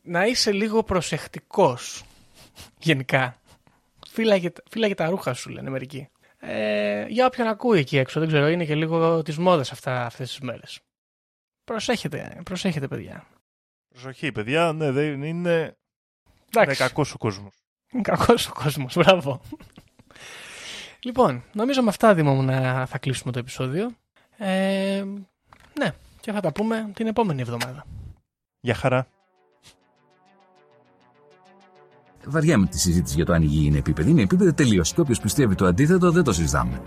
να είσαι λίγο προσεκτικός γενικά. Φύλαγε, φύλαγε τα ρούχα σου λένε μερικοί. Ε, για όποιον ακούει εκεί έξω, δεν ξέρω, είναι και λίγο τις μόδες αυτά, αυτές τις μέρες. Προσέχετε, προσέχετε παιδιά. Προσοχή, παιδιά, ναι, δεν είναι. Εντάξει. Είναι κακός ο κόσμος. Είναι κακός ο κόσμος, μπράβο. λοιπόν, νομίζω με αυτά Δήμο μου να θα κλείσουμε το επεισόδιο. Ε, ναι, και θα τα πούμε την επόμενη εβδομάδα. Γεια χαρά. Βαριά με τη συζήτηση για το αν η γη είναι επίπεδη. Είναι επίπεδη τελείως. Και όποιος πιστεύει το αντίθετο δεν το συζητάμε.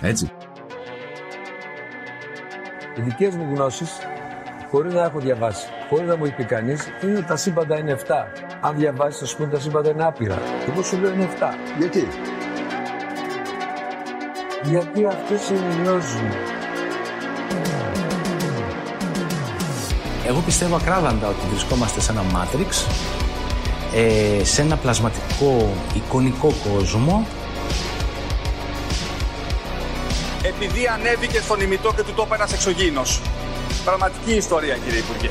Έτσι. Οι δικές μου γνώσεις, χωρίς να έχω διαβάσει, χωρίς να μου έχει πει κανείς, είναι ότι τα σύμπαντα είναι 7. Αν διαβάσεις, θα σου πούνε τα σύμπαντα είναι άπειρα. Εγώ σου λέω είναι 7. Γιατί; Γιατί αυτό συνειδητάζουν. Εγώ πιστεύω ακράδαντα ότι βρισκόμαστε σε ένα Matrix, ε, σε ένα πλασματικό εικονικό κόσμο Επειδή ανέβηκε στον ημιτό και του τόπου ένας εξωγήινος. Πραγματική ιστορία, κύριε Υπουργέ.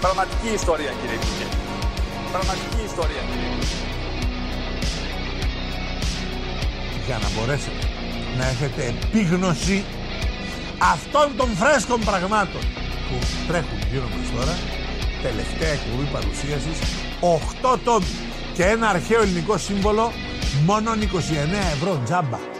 Πραγματική ιστορία, κύριε Υπουργέ. Πραγματική ιστορία, κύριε Υπουργέ. για να μπορέσετε να έχετε επίγνωση αυτών των φρέσκων πραγμάτων που τρέχουν γύρω μας τώρα τελευταία εκπομπή παρουσίασης 8 τόμοι και ένα αρχαίο ελληνικό σύμβολο μόνο 29 ευρώ τζάμπα